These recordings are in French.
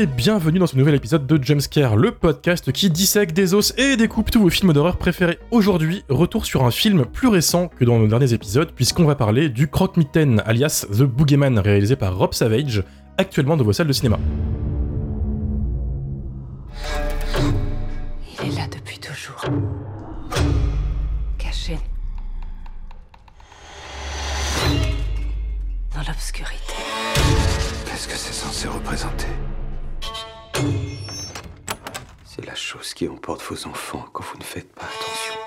Et bienvenue dans ce nouvel épisode de Jumpscare, le podcast qui dissèque des os et découpe tous vos films d'horreur préférés. Aujourd'hui, retour sur un film plus récent que dans nos derniers épisodes, puisqu'on va parler du Croque-Mitaine, alias The Boogeyman, réalisé par Rob Savage, actuellement dans vos salles de cinéma. Il est là depuis toujours. Caché. Dans l'obscurité. Qu'est-ce que c'est censé représenter? C'est la chose qui emporte vos enfants quand vous ne faites pas attention.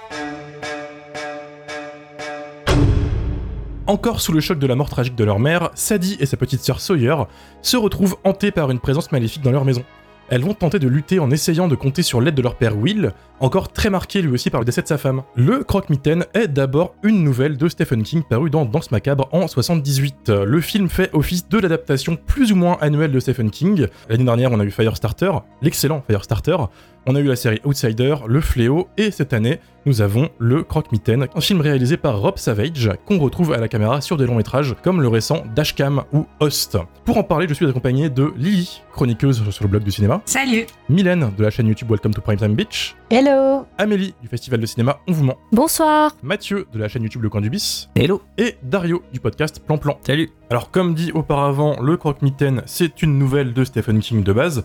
Encore sous le choc de la mort tragique de leur mère, Sadie et sa petite sœur Sawyer se retrouvent hantées par une présence maléfique dans leur maison. Elles vont tenter de lutter en essayant de compter sur l'aide de leur père Will, encore très marqué lui aussi par le décès de sa femme. Le Croque-Mitaine est d'abord une nouvelle de Stephen King parue dans Danse Macabre en 78. Le film fait office de l'adaptation plus ou moins annuelle de Stephen King. L'année dernière, on a eu Firestarter, l'excellent Firestarter. On a eu la série Outsider, Le Fléau, et cette année, nous avons Le Croque-Mitaine, un film réalisé par Rob Savage, qu'on retrouve à la caméra sur des longs métrages comme le récent Dashcam ou Host. Pour en parler, je suis accompagné de Lily, chroniqueuse sur le blog du cinéma, Salut. Mylène de la chaîne YouTube Welcome to Primetime Beach, Hello. Amélie du festival de cinéma On vous ment, Bonsoir. Mathieu de la chaîne YouTube Le Coin du Bis, Hello. Et Dario du podcast Plan Plan. Salut. Alors comme dit auparavant, Le Croque-Mitaine, c'est une nouvelle de Stephen King de base,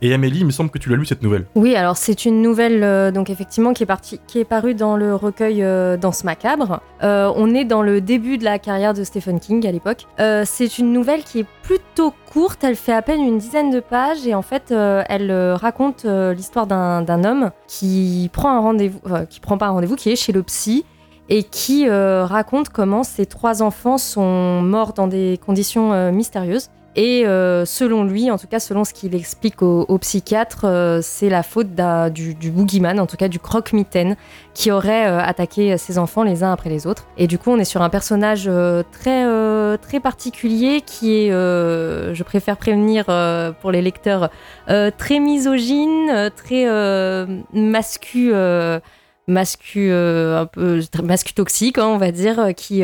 et Amélie, il me semble que tu l'as lu cette nouvelle. Oui, alors c'est une nouvelle euh, donc effectivement qui est, partie, qui est parue dans le recueil euh, Danse macabre. Euh, on est dans le début de la carrière de Stephen King à l'époque. Euh, c'est une nouvelle qui est plutôt courte, elle fait à peine une dizaine de pages et en fait elle raconte l'histoire d'un homme qui prend un rendez-vous, qui prend pas un rendez-vous, qui est chez le psy et qui raconte comment ses trois enfants sont morts dans des conditions mystérieuses. Et euh, selon lui, en tout cas selon ce qu'il explique au, psychiatre, euh, c'est la faute du, boogeyman, en tout cas du croque-mitaine, qui aurait euh, attaqué ses enfants les uns après les autres. Et du coup, on est sur un personnage très, très particulier qui est, je préfère prévenir pour les lecteurs, très misogyne, très mascu, mascu, un peu mascu toxique, hein, on va dire, qui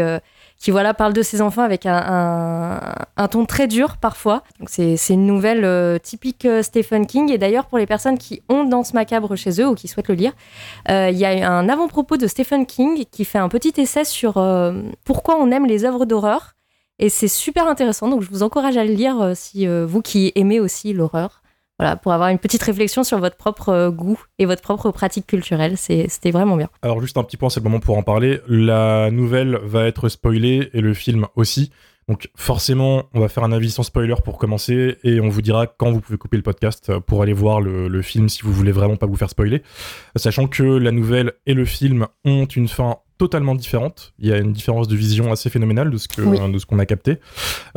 qui voilà parle de ses enfants avec un, ton très dur parfois. C'est une nouvelle euh, typique euh, Stephen King. Et d'ailleurs pour les personnes qui ont Danse macabre chez eux ou qui souhaitent le lire, euh, il y a un avant-propos de Stephen King qui fait un petit essai sur euh, pourquoi on aime les œuvres d'horreur. Et c'est super intéressant. Donc je vous encourage à le lire si vous qui aimez aussi l'horreur. Voilà, pour avoir une petite réflexion sur votre propre euh, goût et votre propre pratique culturelle. C'était vraiment bien. Alors juste un petit point, c'est le moment pour en parler. La nouvelle va être spoilée et le film aussi. Donc forcément, on va faire un avis sans spoiler pour commencer et on vous dira quand vous pouvez couper le podcast euh, pour aller voir le, le film si vous voulez vraiment pas vous faire spoiler. Sachant que la nouvelle et le film ont une fin totalement différente. Il y a une différence de vision assez phénoménale de ce Oui. qu'on a capté.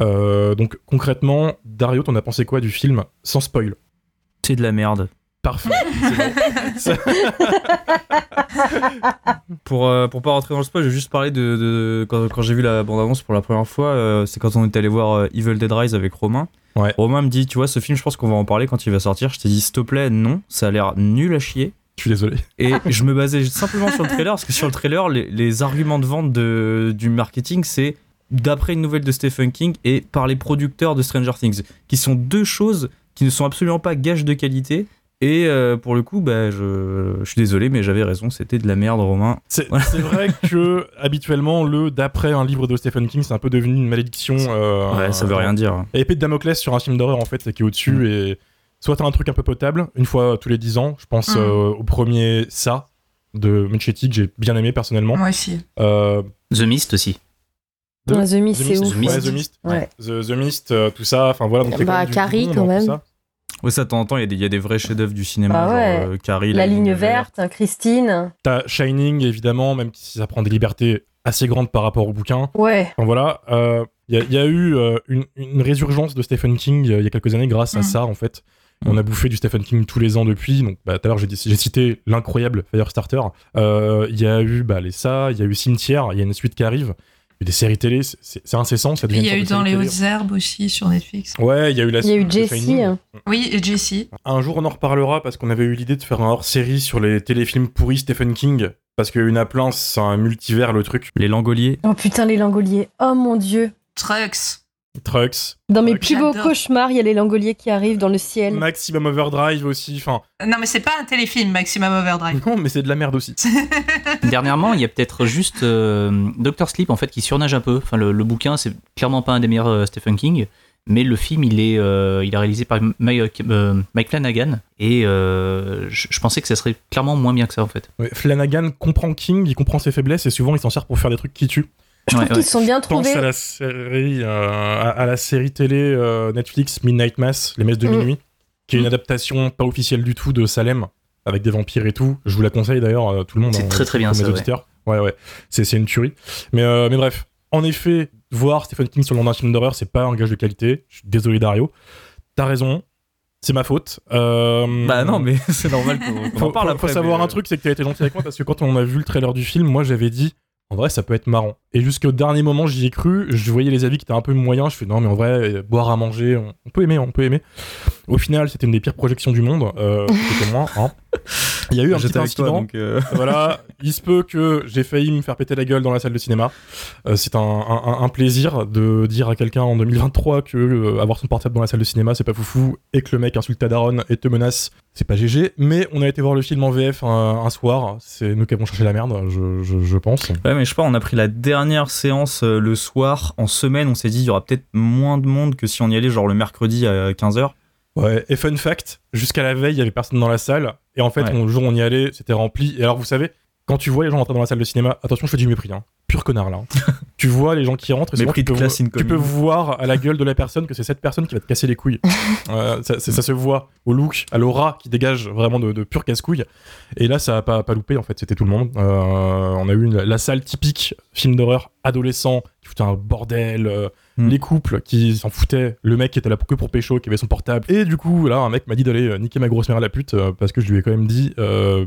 Euh, donc concrètement, Dario, t'en as pensé quoi du film sans spoil? C'est de la merde. Parfait. bon. Pour, euh, pour pas rentrer dans le spoil, je vais juste parler de, de- quand, quand j'ai vu la bande-annonce pour la première fois, euh, c'est quand on est allé voir euh, Evil Dead Rise avec Romain. Ouais. Romain me dit, tu vois, ce film, je pense qu'on va en parler quand il va sortir. Je t'ai dit, s'il te plaît, non, ça a l'air nul à chier. Je suis désolé. Et je me basais simplement sur le trailer, parce que sur le trailer, les, les arguments de vente de, du marketing, c'est d'après une nouvelle de Stephen King et par les producteurs de Stranger Things, qui sont deux choses qui ne sont absolument pas gages de qualité. Et euh, pour le coup, bah, je, je suis désolé, mais j'avais raison, c'était de la merde, Romain. C'est c'est vrai que habituellement le d'après un livre de Stephen King c'est un peu devenu une malédiction. euh, Ouais, ça veut rien dire. Et épée de Damoclès sur un film d'horreur en fait c'est qui est au-dessus Mm. et soit t'as un truc un peu potable une fois tous les 10 ans. Je pense Mm. euh, au premier ça de Muschietti que j'ai bien aimé personnellement. Moi aussi. Euh, The Mist aussi. De- The Mist, c'est ouf. The Mist. Ouais, The Mist. Ouais. The, The Mist, euh, tout ça. Enfin voilà. Donc, Bah, Carrie, bon quand même. Ouais, ça, de temps en temps, il y, a des- il y a des vrais chefs-d'œuvre du cinéma, Bah genre euh, Carrie, La, ligne verte, Christine. T'as Shining évidemment même si ça prend des libertés assez grandes par rapport au bouquin. Ouais. Enfin, voilà, euh, il y, a- il y a eu euh, une, une résurgence de Stephen King euh, il y a quelques années grâce à Mm. ça en fait. On a bouffé du Stephen King tous les ans depuis. Donc, bah, tout à l'heure, j'ai cité l'incroyable Firestarter. Euh, Il y a eu bah, les ça, il y a eu Cimetière, il y a une suite qui arrive. Y a des séries télé, c'est- incessant. Ça devient il y a une eu dans les série hautes herbes aussi sur Netflix. Ouais, il y a eu la Il y a eu Jessie. Hein. Oui, et Jessie. Un jour, on en reparlera parce qu'on avait eu l'idée de faire un hors-série sur les téléfilms pourris Stephen King. Parce qu'une appelin, c'est un multivers le truc. Les Langoliers. Oh putain, les langoliers. Oh mon dieu. Trucks. Trucks, Dans mes Ouais. plus beaux cauchemars, il y a les langoliers qui arrivent dans le ciel. Maximum Overdrive aussi. Enfin, Non, mais c'est pas un téléfilm, Maximum Overdrive. non, mais c'est de la merde aussi. Dernièrement, il y a peut-être juste euh, Doctor Sleep en fait qui surnage un peu. Enfin, le, le bouquin, c'est clairement pas un des meilleurs euh, Stephen King, mais le film, il est, euh, il est réalisé par Mike, euh, Mike Flanagan et euh, je, je pensais que ça serait clairement moins bien que ça en fait. Ouais, Flanagan comprend King, il comprend ses faiblesses et souvent il s'en sert pour faire des trucs qui tuent. Je trouve Ouais, qu'ils ouais. se sont bien Je pense trouvés. à la série, euh, à, à la série télé euh, Netflix Midnight Mass, les messes de Mm. minuit, qui est une Mm. adaptation pas officielle du tout de Salem avec des vampires et tout. Je vous la conseille d'ailleurs, euh, tout le monde. C'est hein, très, très bien, pour mes ça, ouais. auditeurs. Ouais, ouais, c'est c'est une tuerie. Mais, euh, mais bref, en effet, voir Stephen King sur le d'un film d'horreur, c'est pas un gage de qualité. Je suis désolé Dario. T'as raison, c'est ma faute. Euh, Bah non, mais c'est normal qu'on qu'on faut, en parle faut- après. faut savoir mais, un truc, c'est que t'as été gentil avec moi parce que quand on a vu le trailer du film, moi j'avais dit en vrai ça peut être marrant. Et jusqu'au dernier moment j'y ai cru, je voyais les avis qui étaient un peu moyens, je fais non mais en vrai boire à manger, on, on peut aimer, on peut aimer. Au final c'était une des pires projections du monde, euh, c'était moi. hein. Il y a eu un petit toi, incident. donc. euh, voilà, il se peut que j'ai failli me faire péter la gueule dans la salle de cinéma. Euh, c'est un, un- un plaisir de dire à quelqu'un en 2023 que euh, avoir son portable dans la salle de cinéma c'est pas foufou et que le mec insulte ta daronne et te menace, c'est pas GG. Mais on a été voir le film en VF un, un soir, c'est nous qui avons cherché la merde, je, je- je pense. Ouais, mais je sais pas, on a pris la dernière séance euh, le soir. En semaine, on s'est dit, il y aura peut-être moins de monde que si on y allait, genre le mercredi à 15h. Ouais, et fun fact, jusqu'à la veille, il y avait personne dans la salle. Et en fait, Ouais. le jour où on y allait, c'était rempli. Et alors, vous savez, quand tu vois les gens rentrer dans la salle de cinéma, attention, je fais du mépris, hein. Pur connard là. hein. tu vois les gens qui rentrent, et souvent, tu, peux, tu peux voir à la gueule de la personne que c'est cette personne qui va te casser les couilles. Euh, ça, ça- ça se voit au look, à l'aura qui dégage vraiment de, de pur casse-couille. Et là, ça a pas, pas loupé en fait, c'était tout le monde. Euh, on a eu une- la salle typique film d'horreur adolescent qui foutait un bordel. euh, Hmm. Les couples qui s'en foutaient, le mec qui était là que pour pécho, qui avait son portable. Et du coup, là, un mec m'a dit d'aller euh, niquer ma grosse mère à la pute euh, parce que je lui ai quand même dit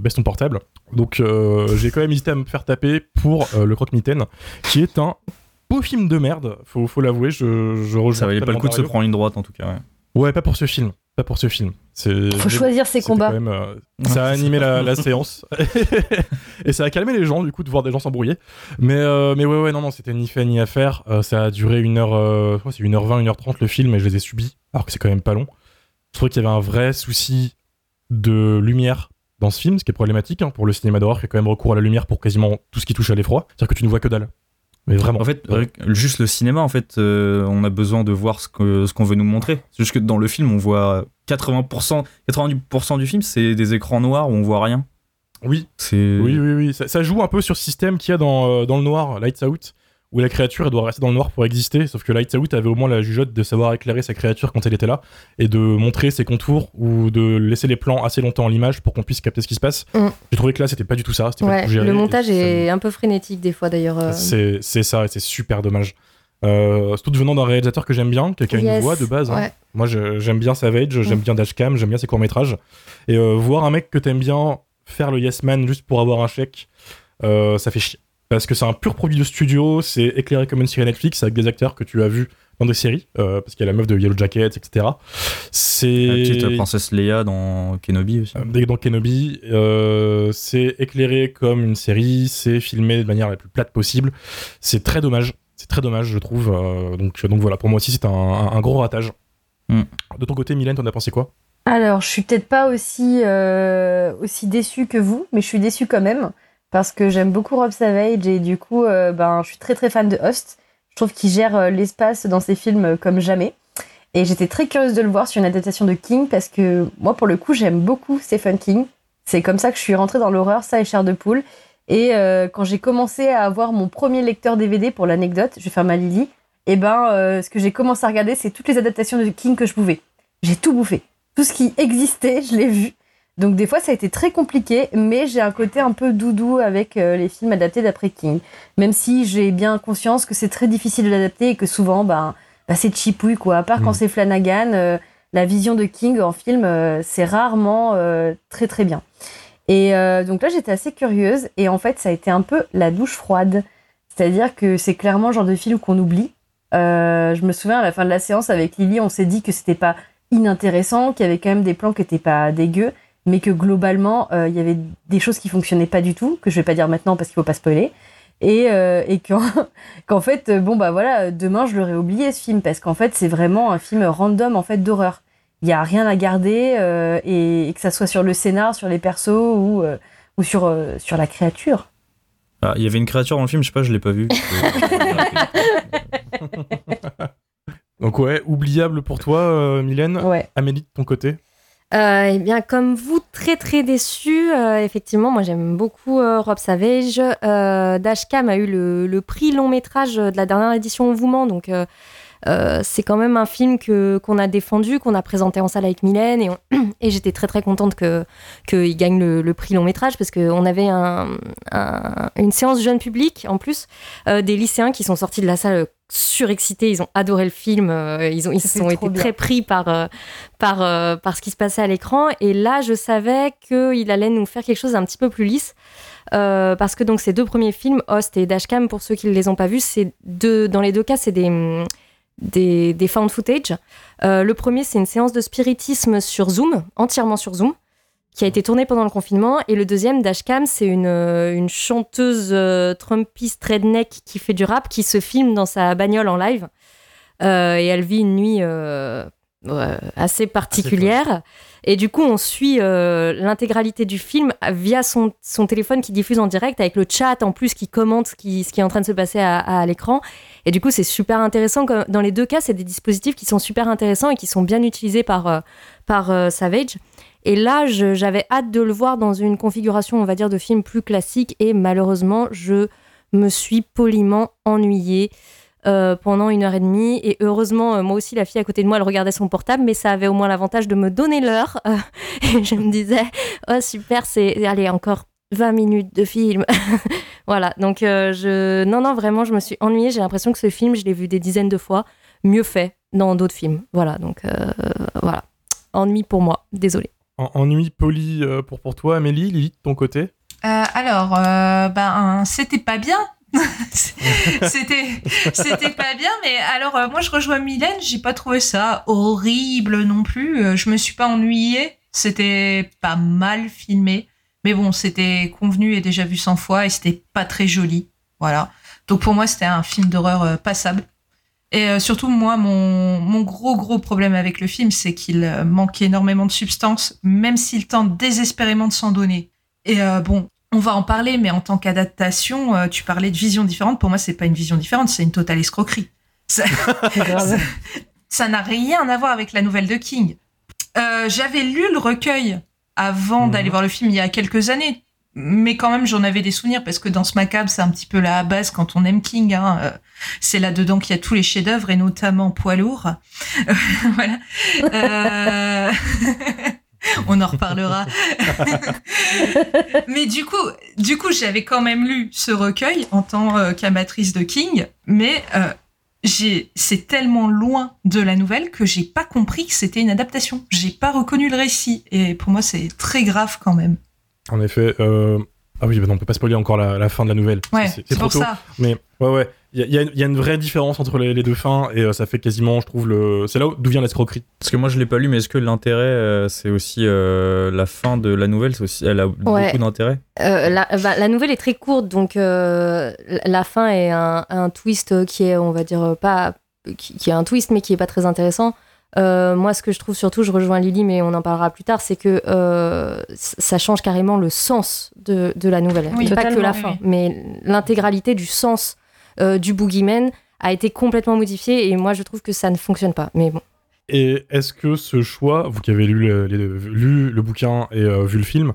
baisse ton portable. Donc j'ai quand même hésité à me faire taper pour le croque-mitaine, qui est un beau film de merde, faut, faut l'avouer. Je, je rejoins Ça valait pas le coup de se prendre une droite en tout cas. ouais. Ouais, pas pour ce film. Pas pour ce film. Faut choisir ses combats. quand même, euh, ça a animé la, la séance et ça a calmé les gens du coup de voir des gens s'embrouiller. Mais euh, mais ouais ouais non non c'était ni fait ni à faire. Euh, ça a duré une heure, euh, je crois que c'est une heure 20, une heure 30 le film et je les ai subis alors que c'est quand même pas long. Je trouvais qu'il y avait un vrai souci de lumière dans ce film, ce qui est problématique hein, pour le cinéma d'horreur qui a quand même recours à la lumière pour quasiment tout ce qui touche à l'effroi. C'est-à-dire que tu ne vois que dalle. Mais vraiment. En fait, juste le cinéma, en fait, euh, on a besoin de voir ce que- ce qu'on veut nous montrer. C'est juste que dans le film, on voit 80%, 90% du film, c'est des écrans noirs où on voit rien. oui, C'est Oui, oui, oui. Ça, ça joue un peu sur ce système qu'il y a dans, euh, dans le noir, Lights Out, où la créature elle doit rester dans le noir pour exister. Sauf que Lights Out avait au moins la jugeote de savoir éclairer sa créature quand elle était là et de montrer ses contours ou de laisser les plans assez longtemps en l'image pour qu'on puisse capter ce qui se passe. Mm. J'ai trouvé que là c'était pas du tout ça. c'était pas Ouais, du tout géré, le montage ça est un peu frénétique des fois d'ailleurs. euh. c'est ça et c'est super dommage. Euh, surtout venant d'un réalisateur que j'aime bien, qui a une Yes, voix de base. hein. ouais. Moi, j'aime bien Savage, j'aime Mm. bien Dashcam, j'aime bien ses courts-métrages. Et euh, voir un mec que t'aimes bien faire le Yes Man juste pour avoir un chèque, euh, ça fait chier. Parce que c'est un pur produit de studio, c'est éclairé comme une série Netflix avec des acteurs que tu as vus dans des séries, euh, parce qu'il y a la meuf de Yellow Jackets, etc. C'est. La petite princesse Leia dans Kenobi aussi. Euh, Dans Kenobi, euh, c'est éclairé comme une série, c'est filmé de manière la plus plate possible. C'est très dommage, c'est très dommage, je trouve. euh, donc, donc voilà, pour moi aussi, c'est un, un- un gros ratage. Hmm. De ton côté, Mylène, t'en as pensé quoi? Alors, je suis peut-être pas aussi, euh, aussi déçue que vous, mais je suis déçue quand même parce que j'aime beaucoup Rob Savage et du coup, euh, ben, je suis très très fan de Host. Je trouve qu'il gère euh, l'espace dans ses films comme jamais. Et j'étais très curieuse de le voir sur une adaptation de King parce que moi, pour le coup, j'aime beaucoup Stephen King. C'est comme ça que je suis rentrée dans l'horreur, ça et Chair de Poule. Et euh, quand j'ai commencé à avoir mon premier lecteur DVD pour l'anecdote, je vais faire ma Lily, et ben, euh, ce que j'ai commencé à regarder, c'est toutes les adaptations de King que je pouvais. J'ai tout bouffé tout ce qui existait, je l'ai vu. Donc des fois, ça a été très compliqué, mais j'ai un côté un peu doudou avec euh, les films adaptés d'après King. Même si j'ai bien conscience que c'est très difficile de l'adapter et que souvent, ben, bah, c'est chipouille, quoi. À part Mm. quand c'est Flanagan, la vision de King en film, c'est rarement très très bien. Et euh, donc là, j'étais assez curieuse, et en fait, ça a été un peu la douche froide. C'est-à-dire que c'est clairement le genre de film qu'on oublie. Euh, je me souviens, à la fin de la séance avec Lily, on s'est dit que c'était pas inintéressant, qu'il y avait quand même des plans qui étaient pas dégueux, mais que globalement, euh, il y avait des choses qui fonctionnaient pas du tout, que je vais pas dire maintenant parce qu'il faut pas spoiler. et, et qu'en fait, bon bah voilà, demain je l'aurais oublié ce film parce qu'en fait c'est vraiment un film random en fait d'horreur. Il y a rien à garder euh, et, et que ça soit sur le scénar, sur les persos ou euh, ou sur euh, sur la créature. Ah, il y avait une créature dans le film, je sais pas, je l'ai pas vu. Donc ouais, oubliable pour toi, euh, Mylène. Ouais. Amélie, de ton côté Euh, eh bien, comme vous, très très déçu. Euh, effectivement, moi j'aime beaucoup euh, Rob Savage. Euh, Dashcam a eu le, le prix long métrage de la dernière édition au Vouement, donc euh, euh, c'est quand même un film que qu'on a défendu, qu'on a présenté en salle avec Mylène, et, on- et j'étais très très contente que qu'il gagne le, le prix long métrage parce qu'on avait un, un- une séance jeune public en plus, euh, des lycéens qui sont sortis de la salle surexcités, ils ont adoré le film, euh, ils ont ils Ça fait ont trop été bien. très pris par euh, par, euh, par ce qui se passait à l'écran. Et là, je savais qu'il allait nous faire quelque chose d'un petit peu plus lisse. Euh, parce que donc ces deux premiers films, Host et Dashcam, pour ceux qui ne les ont pas vus, c'est deux, dans les deux cas, c'est des, des, des found footage. Euh, le premier, c'est une séance de spiritisme sur Zoom, entièrement sur Zoom, qui a été tournée pendant le confinement. Et le deuxième, Dashcam, c'est une, euh, chanteuse euh, Trumpiste redneck qui fait du rap, qui se filme dans sa bagnole en live. Et elle vit une nuit euh, assez particulière. Et du coup, on suit euh, l'intégralité du film via son, son téléphone qui diffuse en direct, avec le chat en plus qui commente ce qui, ce qui est en train de se passer à, à l'écran. Et du coup, c'est super intéressant. Dans les deux cas, c'est des dispositifs qui sont super intéressants et qui sont bien utilisés par, euh, par euh, Savage. Et là, j'avais hâte de le voir dans une configuration, on va dire, de film plus classique. Et malheureusement, je me suis poliment ennuyée euh, pendant une heure et demie. Et heureusement, euh, moi aussi, la fille à côté de moi, elle regardait son portable, mais ça avait au moins l'avantage de me donner l'heure. Euh, et je me disais, oh super, c'est allez encore 20 minutes de film. voilà, donc euh, je... Non, non, vraiment, je me suis ennuyée. J'ai l'impression que ce film, je l'ai vu des dizaines de fois, mieux fait dans d'autres films. Voilà, donc euh, voilà. Ennui pour moi, désolé. En- Ennui poli pour, pour toi, Amélie, Lily, de ton côté? Euh, alors, euh, ben, c'était pas bien. c'était, c'était pas bien, mais alors euh, moi je rejoins Mylène, j'ai pas trouvé ça horrible non plus. Euh, je me suis pas ennuyée, c'était pas mal filmé, mais bon, c'était convenu et déjà vu 100 fois et c'était pas très joli. Voilà. Donc pour moi, c'était un film d'horreur euh, passable. Et surtout, moi, mon, mon gros gros problème avec le film, c'est qu'il manque énormément de substance, même s'il tente désespérément de s'en donner. Et bon, on va en parler, mais en tant qu'adaptation, euh, tu parlais de vision différente. Pour moi, c'est pas une vision différente, c'est une totale escroquerie. Ça- ça n'a rien à voir avec la nouvelle de King. Euh, J'avais lu le recueil avant Mhm. d'aller voir le film il y a quelques années, mais quand même j'en avais des souvenirs parce que dans ce macabre c'est un petit peu la base quand on aime King. Hein. Euh, C'est là-dedans qu'il y a tous les chefs-d'œuvre et notamment Poids lourd. voilà. Euh, On en reparlera. mais du coup, du coup, j'avais quand même lu ce recueil en tant euh, qu'amatrice de King, mais euh, j'ai, c'est tellement loin de la nouvelle que j'ai pas compris que c'était une adaptation. J'ai pas reconnu le récit et pour moi c'est très grave quand même. En effet. euh, Ah oui, bah non, on peut pas spoiler encore la, la fin de la nouvelle. Ouais, C'est- pour tôt. ça. Mais ouais, ouais. Il y a, y une- il y a une vraie différence entre les, les deux fins et euh, ça fait quasiment, je trouve, le. C'est là où- d'où vient l'escroquerie. Parce que moi je l'ai pas lu, mais est-ce que l'intérêt euh, c'est aussi euh, la fin de la nouvelle? C'est aussi, Elle a Ouais. beaucoup d'intérêt? Euh, la, bah, la nouvelle est très courte, donc euh, la- fin est un, un twist qui est, on va dire, pas. qui, qui est un twist, mais qui est pas très intéressant. Euh, moi, ce que je trouve surtout, je rejoins Lily, mais on en parlera plus tard, c'est que euh, ça change carrément le sens de, de la nouvelle. Oui, pas que la fin, oui. mais l'intégralité du sens euh, du boogeyman a été complètement modifiée, et moi, je trouve que ça ne fonctionne pas. Mais bon. Et est-ce que ce choix, vous qui avez lu le, les- lu le bouquin et euh, vu le film,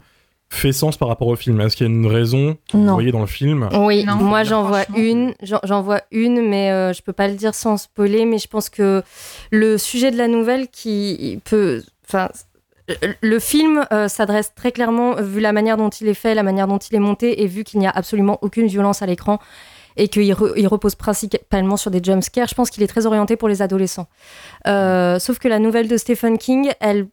fait sens par rapport au film Est-ce qu'il y a une raison que vous Non. voyez dans le film Oui, Non, moi j'en vois une, j'en j'en vois une, mais euh, je peux pas le dire sans spoiler, mais je pense que le sujet de la nouvelle qui peut, enfin, le film euh, s'adresse très clairement, vu la manière dont il est fait, la manière dont il est monté, et vu qu'il n'y a absolument aucune violence à l'écran et qu'il re- il repose principalement sur des jumpscares, je pense qu'il est très orienté pour les adolescents. Euh, sauf que la nouvelle de Stephen King, elle,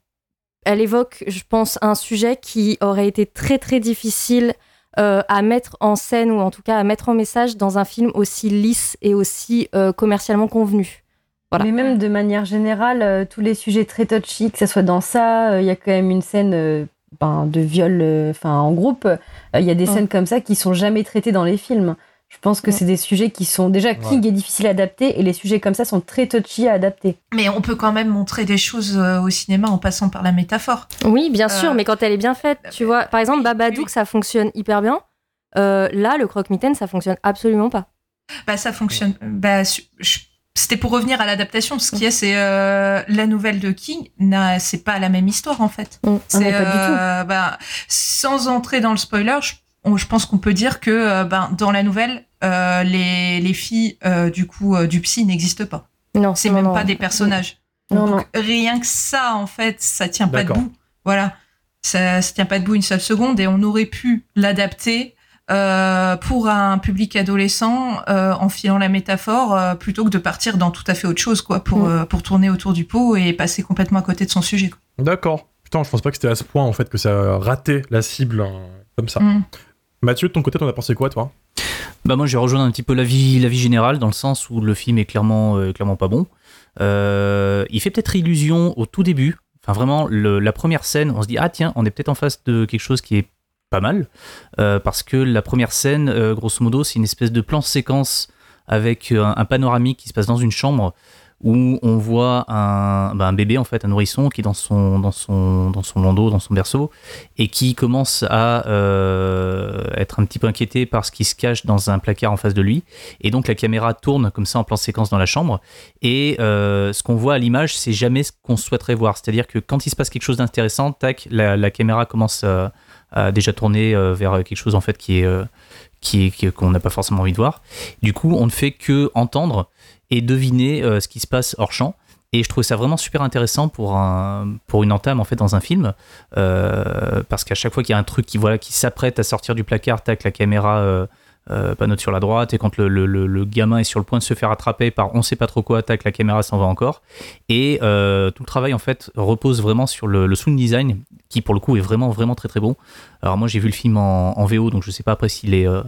elle évoque, je pense, un sujet qui aurait été très très difficile euh, à mettre en scène ou en tout cas à mettre en message dans un film aussi lisse et aussi euh, commercialement convenu. Voilà. Mais même de manière générale, euh, tous les sujets très touchy, que ce soit dans ça, il y a quand même une scène ben, de viol enfin en groupe. Il y a des Ouais. scènes comme ça qui sont jamais traitées dans les films. Je pense que c'est des sujets qui sont déjà King est difficile à adapter et les sujets comme ça sont très touchy à adapter. Mais on peut quand même montrer des choses euh, au cinéma en passant par la métaphore. Oui, bien sûr, Euh, mais quand elle est bien faite, tu vois. Par exemple, Babadook, ça fonctionne hyper bien. Euh, là, le croque-mitaine, ça fonctionne absolument pas. Bah ça fonctionne. Bah je- c'était pour revenir à l'adaptation. Ce qu'il y a, c'est euh, la nouvelle de King. n'a- C'est pas la même histoire en fait. Mm. Mais C'est pas du tout. euh, bah, sans entrer dans le spoiler, je, on- je pense qu'on peut dire que euh, ben, dans la nouvelle, euh, les, les filles euh, du coup euh, du psy n'existent pas. Non, C'est même non. pas des personnages. Non, Donc rien que ça, en fait, ça tient pas D'accord. debout. Voilà, ça, ça tient pas debout une seule seconde et on aurait pu l'adapter. euh, pour un public adolescent euh, en filant la métaphore euh, plutôt que de partir dans tout à fait autre chose quoi pour Mm. euh, pour tourner autour du pot et passer complètement à côté de son sujet. D'accord. Putain, je pense pas que c'était à ce point en fait que ça ratait la cible hein, comme ça. Mm. Mathieu, de ton côté, t'en as pensé quoi toi? Bah moi, je vais rejoindre un petit peu l'avis, l'avis général dans le sens où le film est clairement, euh, clairement pas bon. Euh, il fait peut-être illusion au tout début. Enfin, vraiment, la première scène, on se dit ah tiens, on est peut-être en face de quelque chose qui est pas mal, Euh, parce que la première scène, grosso modo, c'est une espèce de plan séquence avec un panoramique qui se passe dans une chambre où on voit un, bah, un bébé en fait, un nourrisson qui est dans son dans dans son landau, dans son berceau, et qui commence à euh, être un petit peu inquiété par ce qui se cache dans un placard en face de lui. Et donc la caméra tourne comme ça en plan séquence dans la chambre. Et euh, ce qu'on voit à l'image, c'est jamais ce qu'on souhaiterait voir. C'est-à-dire que quand il se passe quelque chose d'intéressant, tac, la, caméra commence à déjà tourner euh, vers quelque chose en fait qui est qui qu'on n'a pas forcément envie de voir. Du coup, on ne fait que entendre et deviner euh, ce qui se passe hors champ. Et je trouvais ça vraiment super intéressant pour, un, pour une entame en fait dans un film, euh, parce qu'à chaque fois qu'il y a un truc qui voilà qui s'apprête à sortir du placard, tac, la caméra euh, panote sur la droite, et quand le, le- le- gamin est sur le point de se faire attraper par on sait pas trop quoi, tac, la caméra s'en va encore. Et euh, tout le travail en fait repose vraiment sur le, sound design, qui pour le coup est vraiment vraiment très très bon. Alors moi j'ai vu le film en, en VO, donc je sais pas après s'il est euh,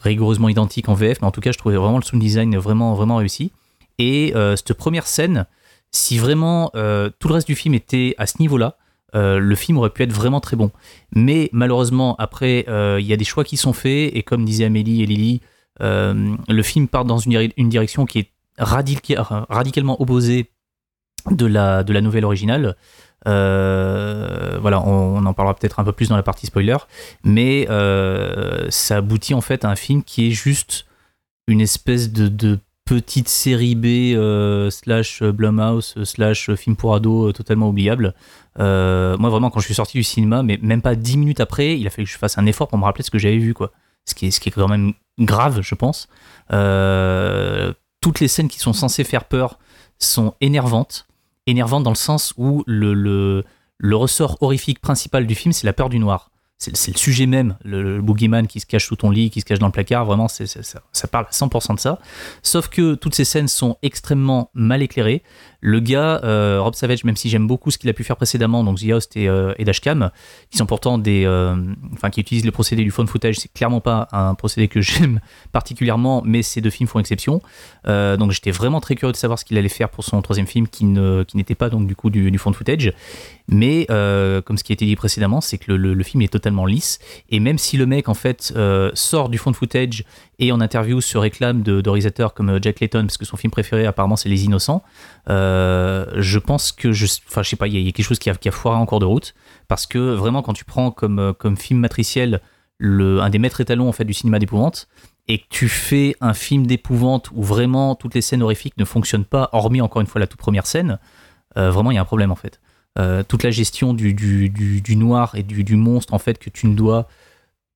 rigoureusement identique en VF, mais en tout cas je trouvais vraiment le sound design vraiment vraiment réussi. Et cette première scène, si vraiment tout le reste du film était à ce niveau-là, euh, le film aurait pu être vraiment très bon. Mais malheureusement, après, euh, il y a des choix qui sont faits, et comme disaient Amélie et Lily, euh, le film part dans une, dire- une direction qui est radica- radicalement opposée de la, de la nouvelle originale. Voilà, on, en parlera peut-être un peu plus dans la partie spoiler, mais ça aboutit en fait à un film qui est juste une espèce de, petite série B slash Blumhouse slash film pour euh, totalement oubliable. Euh, moi vraiment quand je suis sorti du cinéma, mais même pas dix minutes après, il a fallu que je fasse un effort pour me rappeler ce que j'avais vu quoi. Ce qui est, quand même grave, je pense. Euh, toutes les scènes qui sont censées faire peur sont énervantes. Énervantes dans le sens où le, ressort horrifique principal du film, c'est la peur du noir. C'est le sujet même, le, le boogeyman qui se cache sous ton lit, qui se cache dans le placard, vraiment, ça, ça parle à 100% de ça. Sauf que toutes ces scènes sont extrêmement mal éclairées. Le gars, euh, Rob Savage, même si j'aime beaucoup ce qu'il a pu faire précédemment, donc The Host et, euh, Dashcam, qui sont pourtant des. euh, enfin, qui utilisent le procédé du phone footage, c'est clairement pas un procédé que j'aime particulièrement, mais ces deux films font exception. Donc j'étais vraiment très curieux de savoir ce qu'il allait faire pour son troisième film qui ne qui n'était pas donc du coup du, du phone footage. Mais comme ce qui a été dit précédemment, c'est que le, film est totalement lisse. Et même si le mec en fait sort du phone footage et en interview se réclame de, réalisateurs comme Jack Layton, parce que son film préféré apparemment c'est Les Innocents, je pense que je, enfin je sais pas, il y, a- quelque chose qui a, foiré en cours de route, parce que vraiment quand tu prends comme euh, comme film matriciel le, un des maîtres étalons en fait du cinéma d'épouvante et que tu fais un film d'épouvante où vraiment toutes les scènes horrifiques ne fonctionnent pas, hormis encore une fois la toute première scène, euh, vraiment il y a un problème en fait. Euh, toute la gestion du, du, noir et du monstre en fait que tu ne dois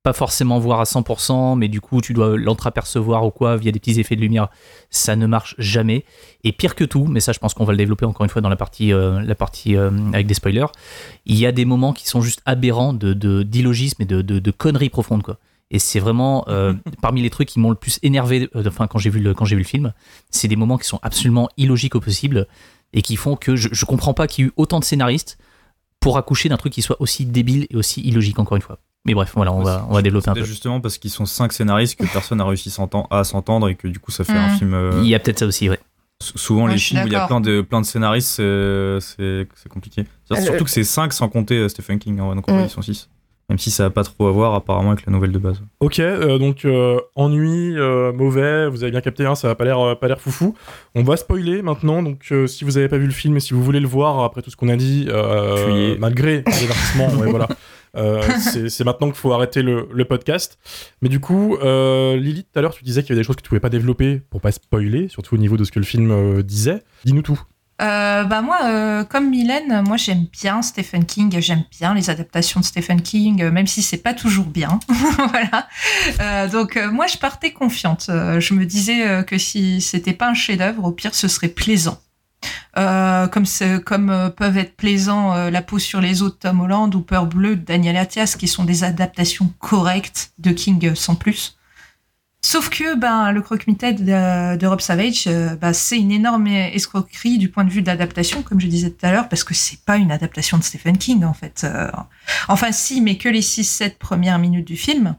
pas forcément voir à 100%, mais du coup tu dois l'entreapercevoir ou quoi via des petits effets de lumière, ça ne marche jamais. Et pire que tout, mais ça je pense qu'on va le développer encore une fois dans la partie, euh, la partie euh, avec des spoilers, il y a des moments qui sont juste aberrants de, d'illogisme et de, de, de conneries profondes quoi. Et c'est vraiment euh, parmi les trucs qui m'ont le plus énervé, enfin quand j'ai vu le quand j'ai vu le film, c'est des moments qui sont absolument illogiques au possible et qui font que je, je comprends pas qu'il y ait eu autant de scénaristes pour accoucher d'un truc qui soit aussi débile et aussi illogique encore une fois. Mais bref, voilà, on va on va développer un peu. justement parce qu'ils sont cinq scénaristes que personne n'a réussi à s'entendre et que du coup ça fait un Mhm. film. euh, Il y a peut-être ça aussi, ouais. sou- Souvent Ouais, les films où il y a plein de, plein de scénaristes, c'est compliqué. Le- Surtout que c'est 5 sans compter euh, Stephen King, hein, donc en vrai ils sont 6. Même si ça n'a pas trop à voir apparemment avec la nouvelle de base. Ok, euh, donc euh, ennui, euh, mauvais, vous avez bien capté, hein, ça va pas l'air euh, pas l'air foufou. On va spoiler maintenant, donc euh, si vous avez pas vu le film et si vous voulez le voir après tout ce qu'on a dit, euh, malgré les avertissements, ouais, voilà, euh, c'est maintenant qu'il faut arrêter le, le podcast. Mais du coup, euh, Lily, tout à l'heure, tu disais qu'il y avait des choses que tu pouvais pas développer pour pas spoiler, surtout au niveau de ce que le film euh, disait. Dis-nous tout. Euh, bah moi, comme Mylène, moi j'aime bien Stephen King, j'aime bien les adaptations de Stephen King, même si c'est pas toujours bien. voilà. Donc moi je partais confiante. Je me disais que si c'était pas un chef-d'œuvre, au pire ce serait plaisant. Euh, comme comme euh, peuvent être plaisants euh, La peau sur les os de Tom Holland ou Peur bleue de Daniel Attias, qui sont des adaptations correctes de King sans plus. Sauf que ben, le croque-mitaine de, de Rob Savage, bah, c'est une énorme escroquerie du point de vue de l'adaptation, comme je disais tout à l'heure, parce que c'est pas une adaptation de Stephen King, en fait. Enfin, si, mais que les 6-7 premières minutes du film.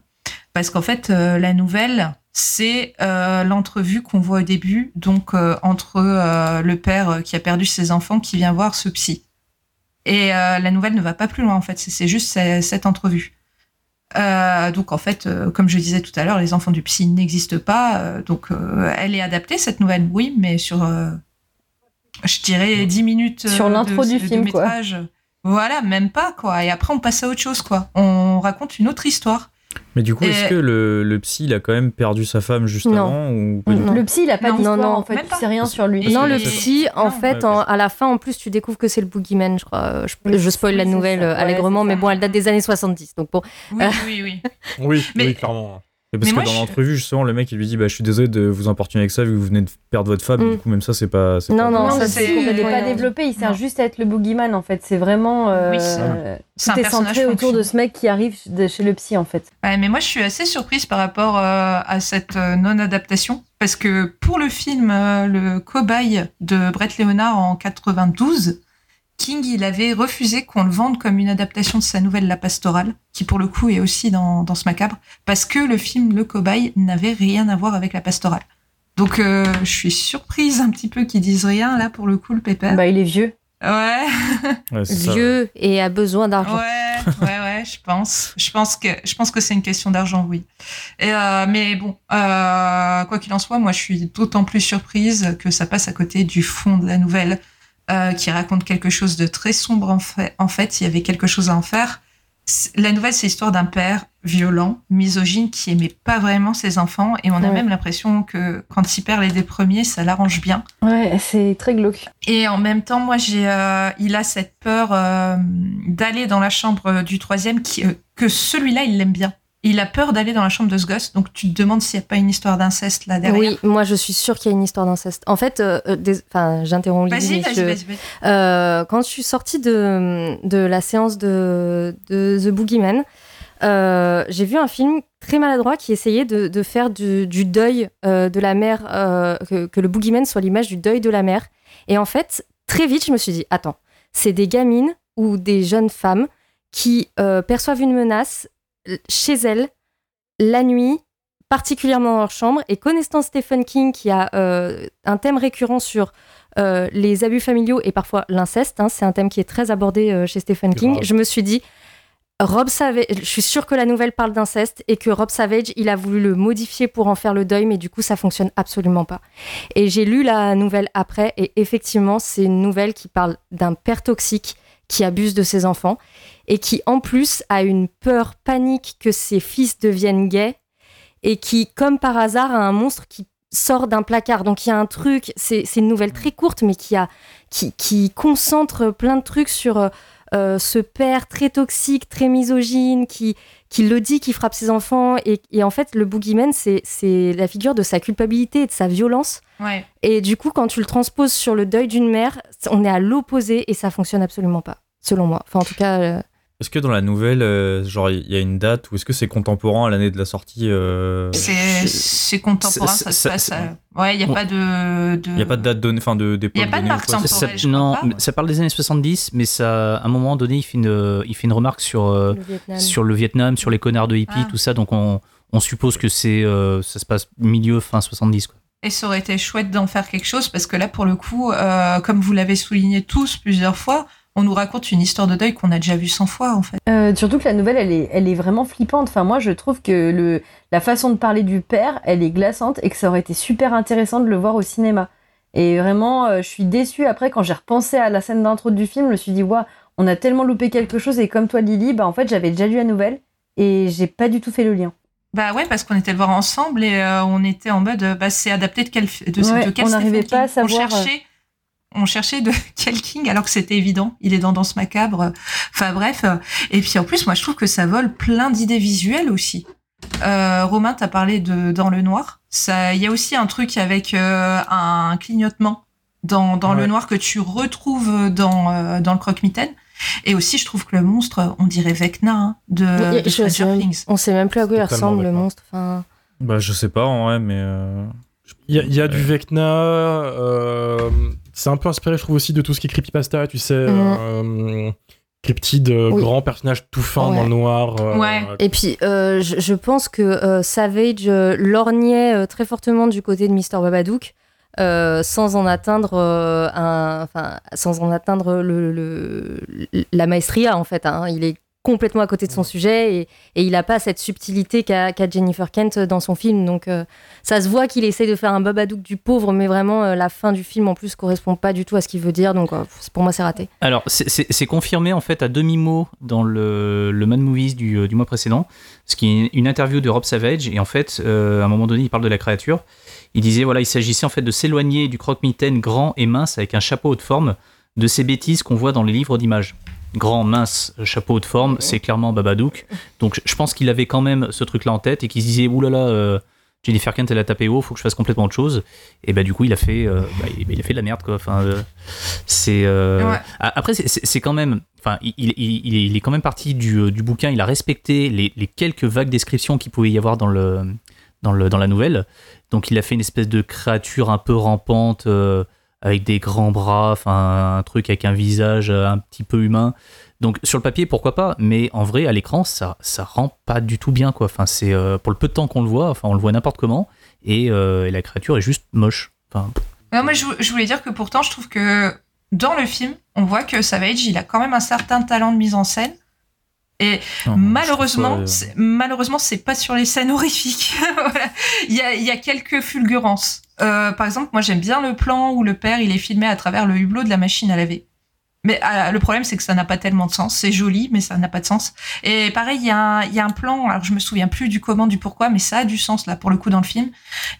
Parce qu'en fait, la nouvelle, c'est euh, l'entrevue qu'on voit au début, donc euh, entre euh, le père qui a perdu ses enfants qui vient voir ce psy. Et la nouvelle ne va pas plus loin, en fait. C'est- juste ce- cette entrevue. Donc en fait, comme je disais tout à l'heure, les enfants du psy n'existent pas. donc elle est adaptée cette nouvelle, oui, mais sur, je dirais 10 minutes Sur l'intro du de film, quoi. métrage. Voilà, même pas quoi. Et après on passe à autre chose quoi. On raconte une autre histoire. Mais du coup, est-ce Et- que le, le psy, il a quand même perdu sa femme juste Non. avant ou pas Non. Le psy, il a pas Non. d'histoire Non, non, en fait, tu sais rien sur lui. Non, le psy, en fait, Ouais, en- parce- à la fin, en plus, tu découvres que c'est le boogeyman, je crois. Je, Oui, je spoil la nouvelle ça. euh, Ouais, allègrement, mais bon, elle date des années 70. Donc bon, Oui, Euh. oui, oui. Oui, Mais- oui, clairement. Et parce Mais que moi, dans je- l'entrevue, justement, le mec, il lui dit bah, Je suis désolé de vous importuner avec ça, vu que vous venez de perdre votre femme. Mm. Du coup, même ça, c'est pas. c'est Non, pas- non, Non, ça, le c'est- il n'est pas développé, il sert Non. juste à être le boogeyman en fait. C'est vraiment. euh, Oui, c'est- un tout est personnage centré autour de ce mec qui arrive de chez le psy en fait. Ouais, mais moi, je suis assez surprise par rapport euh, à cette euh, non-adaptation. Parce que pour le film euh, Le Cobaye de Brett Leonard en 92, King, il avait refusé qu'on le vende comme une adaptation de sa nouvelle La Pastorale, qui pour le coup est aussi dans, dans ce macabre, parce que le film Le Cobaye n'avait rien à voir avec La Pastorale. Donc, euh, je suis surprise un petit peu qu'ils disent rien, là, pour le coup, le pépère. Bah, il est vieux. Ouais. Ouais, c'est ça. vieux et a besoin d'argent. Ouais, ouais, ouais, je pense. Je pense que je pense que c'est une question d'argent, oui. Et euh, mais bon, euh, quoi qu'il en soit, moi, je suis d'autant plus surprise que ça passe à côté du fond de la nouvelle, euh, qui raconte quelque chose de très sombre. En fait, en fait, il y avait quelque chose à en faire. La nouvelle, c'est l'histoire d'un père violent, misogyne, qui aimait pas vraiment ses enfants, et on a Ouais. même l'impression que quand il perd les deux premiers, ça l'arrange bien. Ouais, c'est très glauque. Et en même temps, moi, j'ai, euh, il a cette peur euh, d'aller dans la chambre du troisième, qui, euh, que celui-là, il l'aime bien. Il a peur d'aller dans la chambre de ce gosse, donc tu te demandes s'il n'y a pas une histoire d'inceste là derrière. Oui, moi je suis sûre qu'il y a une histoire d'inceste. En fait, euh, euh, des- enfin, j'interromps Vas-y, vas-y, vas-y. Euh, quand je suis sortie de, de la séance de, de The Boogeyman, euh, j'ai vu un film très maladroit qui essayait de, de faire du, du deuil de la mère, que, que le Boogeyman soit l'image du deuil de la mère. Et en fait, très vite, je me suis dit, attends, c'est des gamines ou des jeunes femmes qui euh, perçoivent une menace chez elles la nuit, particulièrement dans leur chambre, et connaissant Stephen King qui a euh, un thème récurrent sur euh, les abus familiaux et parfois l'inceste, hein, c'est un thème qui est très abordé euh, chez Stephen King, Grave. je me suis dit, Rob Savage, je suis sûre que la nouvelle parle d'inceste et que Rob Savage, il a voulu le modifier pour en faire le deuil, mais du coup, ça fonctionne absolument pas. Et j'ai lu la nouvelle après, et effectivement, c'est une nouvelle qui parle d'un père toxique qui abuse de ses enfants et qui, en plus, a une peur panique que ses fils deviennent gays et qui, comme par hasard, a un monstre qui sort d'un placard. Donc il y a un truc, c'est une nouvelle très courte, mais qui, a, qui, qui concentre plein de trucs sur euh, ce père très toxique, très misogyne, qui, qui le dit, qui frappe ses enfants. Et, et en fait, le boogeyman, c'est c'est la figure de sa culpabilité et de sa violence. Ouais. Et du coup, quand tu le transposes sur le deuil d'une mère, on est à l'opposé et ça fonctionne absolument pas, selon moi. Enfin, en tout cas, euh, Est-ce que dans la nouvelle, euh, genre, il y a une date ou est-ce que c'est contemporain à l'année de la sortie euh, C'est c'est contemporain, c'est- ça se passe. à- Ouais, il n'y a Bon. pas de. de... Il n'y a pas de date donnée, enfin de d'époque Il y a pas de marque temporelle. Ça- je crois non, pas. ça parle des années 70, mais ça, à un moment donné, il fait une, il fait une remarque sur, euh, le Vietnam. sur le Vietnam, sur les connards de hippies, Ah. tout ça. Donc on, on suppose que c'est, euh, ça se passe milieu fin 70. Quoi. Et ça aurait été chouette d'en faire quelque chose parce que là, pour le coup, euh, comme vous l'avez souligné tous plusieurs fois, on nous raconte une histoire de deuil qu'on a déjà vue 100 fois en fait. Euh, surtout que la nouvelle, elle est, elle est vraiment flippante. Enfin, moi, je trouve que le, la façon de parler du père, elle est glaçante et que ça aurait été super intéressant de le voir au cinéma. Et vraiment, euh, je suis déçue après quand j'ai repensé à la scène d'intro du film. Je me suis dit, waouh, on a tellement loupé quelque chose. Et comme toi, Lily, bah en fait, j'avais déjà lu la nouvelle et j'ai pas du tout fait le lien. Bah ouais, parce qu'on était le voir ensemble et euh, on était en mode, bah c'est adapté de quel, de, Ouais, de quel on n'arrivait pas à savoir, On cherchait, on cherchait de quel King alors que c'était évident. Il est dans Danse macabre. Enfin bref. Et puis en plus, moi je trouve que ça vole plein d'idées visuelles aussi. Euh, Romain, t'as parlé de Dans le noir. Ça, il y a aussi un truc avec euh, un clignotement dans, dans le noir que tu retrouves dans, euh, dans le croque-mitaine. Et aussi, je trouve que le monstre, on dirait Vecna hein, de, Oui, de Stranger même- Things. on sait même plus à quoi il ressemble le monstre. Enfin, Bah, je sais pas en vrai, mais. euh, Il y a, il y a du Vecna. C'est un peu inspiré, je trouve, aussi de tout ce qui est creepypasta, tu sais. euh, cryptide, euh, Oui. grand personnage tout fin Ouais. dans le noir. euh, Ouais. Et puis, euh, je, je pense que euh, Savage euh, lorgnait euh, très fortement du côté de Mr. Babadook, euh, sans en atteindre euh, un, enfin, sans en atteindre le, le- la maestria en fait. hein. Il est complètement à côté de son sujet et, et il n'a pas cette subtilité qu'a Jennifer Kent dans son film. Donc, euh, ça se voit qu'il essaie de faire un Babadook du pauvre, mais vraiment euh, la fin du film en plus correspond pas du tout à ce qu'il veut dire. Donc, euh, pour moi, c'est raté. Alors, c'est- confirmé en fait à demi-mot dans le, le Mad Movies du, du mois précédent, ce qui est une interview de Rob Savage. Et en fait, à un moment donné, il parle de la créature. Il disait voilà, il s'agissait en fait de s'éloigner du croque-mitaine grand et mince avec un chapeau haute forme de ces bêtises qu'on voit dans les livres d'images. Grand, mince, chapeau haute forme, c'est clairement Babadook. Donc, je pense qu'il avait quand même ce truc-là en tête et qu'il se disait oulala. Euh, Jennifer Kent, elle a tapé haut, faut que je fasse complètement autre chose. Et bah, du coup, il a fait, euh, bah, il, a fait de la merde, quoi. Enfin, euh, c'est. euh, Ouais. Après, c'est- quand même. Enfin, il, il- il- il est quand même parti du, du bouquin. Il a respecté les, les quelques vagues descriptions qu'il pouvait y avoir dans, le, dans, le, dans la nouvelle. Donc, il a fait une espèce de créature un peu rampante, avec des grands bras, un truc avec un visage euh, un petit peu humain. Donc, sur le papier, pourquoi pas, mais en vrai, à l'écran, ça, ça rend pas du tout bien, quoi. Enfin, c'est euh, pour le peu de temps qu'on le voit, on le voit n'importe comment, et, euh, et la créature est juste moche. Ouais, moi, je, je voulais dire que pourtant, je trouve que dans le film, on voit que Savage, il a quand même un certain talent de mise en scène. Et non, malheureusement, ça, euh, malheureusement, c'est pas sur les scènes horrifiques. Voilà. il, y a, il y a quelques fulgurances. Euh, par exemple, moi, j'aime bien le plan où le père, il est filmé à travers le hublot de la machine à laver. Mais euh, le problème, c'est que ça n'a pas tellement de sens. C'est joli, mais ça n'a pas de sens. Et pareil, il y, a un- il y a un plan, alors je me souviens plus du comment, du pourquoi, mais ça a du sens, là, pour le coup, dans le film.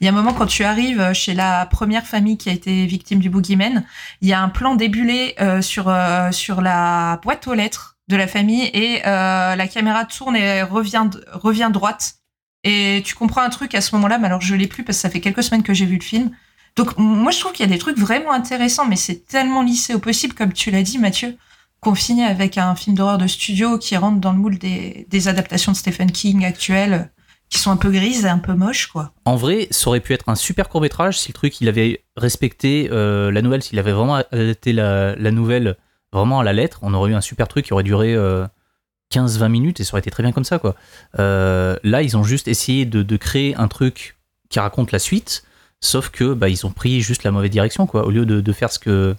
Il y a un moment, quand tu arrives chez la première famille qui a été victime du boogeyman, il y a un plan débulé euh, sur, euh, sur la boîte aux lettres de la famille et euh, la caméra tourne et revient, revient droite. Et tu comprends un truc à ce moment-là, mais alors je l'ai plus parce que ça fait quelques semaines que j'ai vu le film. Donc moi je trouve qu'il y a des trucs vraiment intéressants, mais c'est tellement lissé au possible, comme tu l'as dit Mathieu, qu'on finit avec un film d'horreur de studio qui rentre dans le moule des, adaptations de Stephen King actuelles, qui sont un peu grises et un peu moches, quoi. En vrai, ça aurait pu être un super court métrage si le truc il avait respecté euh, la nouvelle, s'il avait vraiment adapté la nouvelle vraiment à la lettre, on aurait eu un super truc qui aurait duré euh, 15-20 minutes et ça aurait été très bien comme ça quoi. Euh, là, ils ont juste essayé de, créer un truc qui raconte la suite, sauf que bah, ils ont pris juste la mauvaise direction quoi. Au lieu de, faire ce que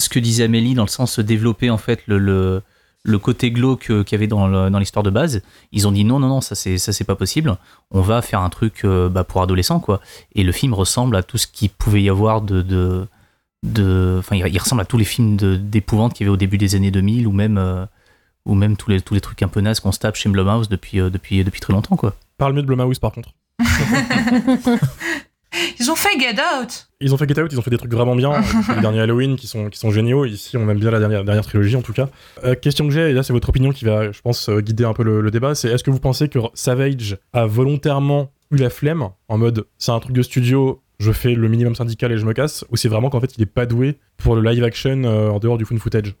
ce que disait Amélie dans le sens de développer en fait le, le, côté glauque euh, qu'il y avait dans l'histoire de base, ils ont dit non non non ça c'est ça c'est pas possible. On va faire un truc euh, bah, pour adolescents quoi. Et le film ressemble à tout ce qu'il pouvait y avoir de. de de- Enfin, il, il ressemble à tous les films d'épouvante qu'il y avait au début des années 2000 ou même, euh, ou même tous, les, tous les trucs un peu nazes qu'on se tape chez Blumhouse depuis, euh, depuis, depuis très longtemps. Quoi. Parle mieux de Blumhouse par contre. Ils ont fait Get Out Ils ont fait Get Out, ils ont fait des trucs vraiment bien. euh, les derniers Halloween qui sont, qui sont géniaux. Ici, on aime bien la dernière, dernière trilogie en tout cas. Euh, question que j'ai, et là c'est votre opinion qui va, je pense, euh, guider un peu le, le débat, c'est est-ce que vous pensez que Savage a volontairement eu la flemme en mode c'est un truc de studio, je fais le minimum syndical et je me casse, ou c'est vraiment qu'en fait il est pas doué pour le live action euh, en dehors du fun footage?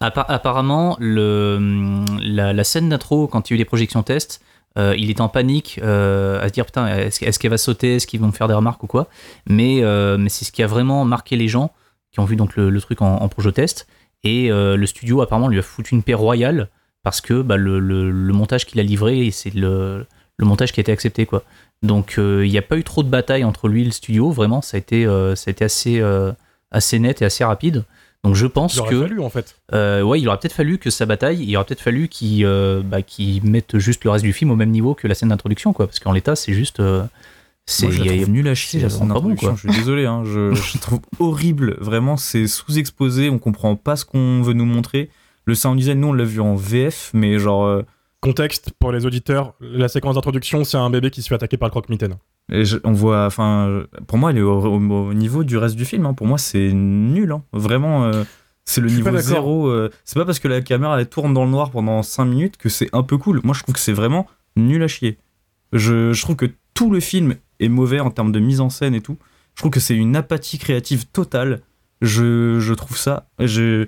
Appa- apparemment, le, la, scène d'intro, quand il y a eu les projections tests, euh, il était en panique euh, à se dire putain, est-ce, qu'elle va sauter, est-ce qu'ils vont me faire des remarques ou quoi? Mais, c'est ce qui a vraiment marqué les gens qui ont vu donc le, truc en, projo test. Et le studio apparemment lui a foutu une paix royale parce que bah, le montage qu'il a livré, c'est le, le montage qui a été accepté quoi. Donc euh, il n'y a pas eu trop de bataille entre lui et le studio, vraiment, ça a été, euh, ça a été assez, euh, assez net et assez rapide. Donc je pense Il aurait que fallu en fait. euh, ouais, il aurait peut-être fallu que ça bataille, il aurait peut-être fallu qu'ils euh, bah, qu'ils mettent juste le reste du film au même niveau que la scène d'introduction, quoi. Parce qu'en l'état, c'est juste. euh, c'est nul à chier, c'est la scène vraiment pas bon, d'introduction. quoi. Je suis désolé, hein, je, trouve horrible. Vraiment, c'est sous-exposé, on comprend pas ce qu'on veut nous montrer. Le sound design, nous, on l'a vu en VF, mais genre. Contexte pour les auditeurs, la séquence d'introduction, c'est un bébé qui se fait attaquer par le croque-mitaine. et je- on voit. Enfin, pour moi, elle est au, au- au niveau du reste du film. hein. Pour moi, c'est nul. hein. Vraiment. euh, c'est le Je niveau zéro. euh, c'est pas parce que la caméra elle tourne dans le noir pendant 5 minutes que c'est un peu cool. Moi, je trouve que c'est vraiment nul à chier. Je, je trouve que tout le film est mauvais en termes de mise en scène et tout. Je trouve que c'est une apathie créative totale. Je, je trouve ça. Je,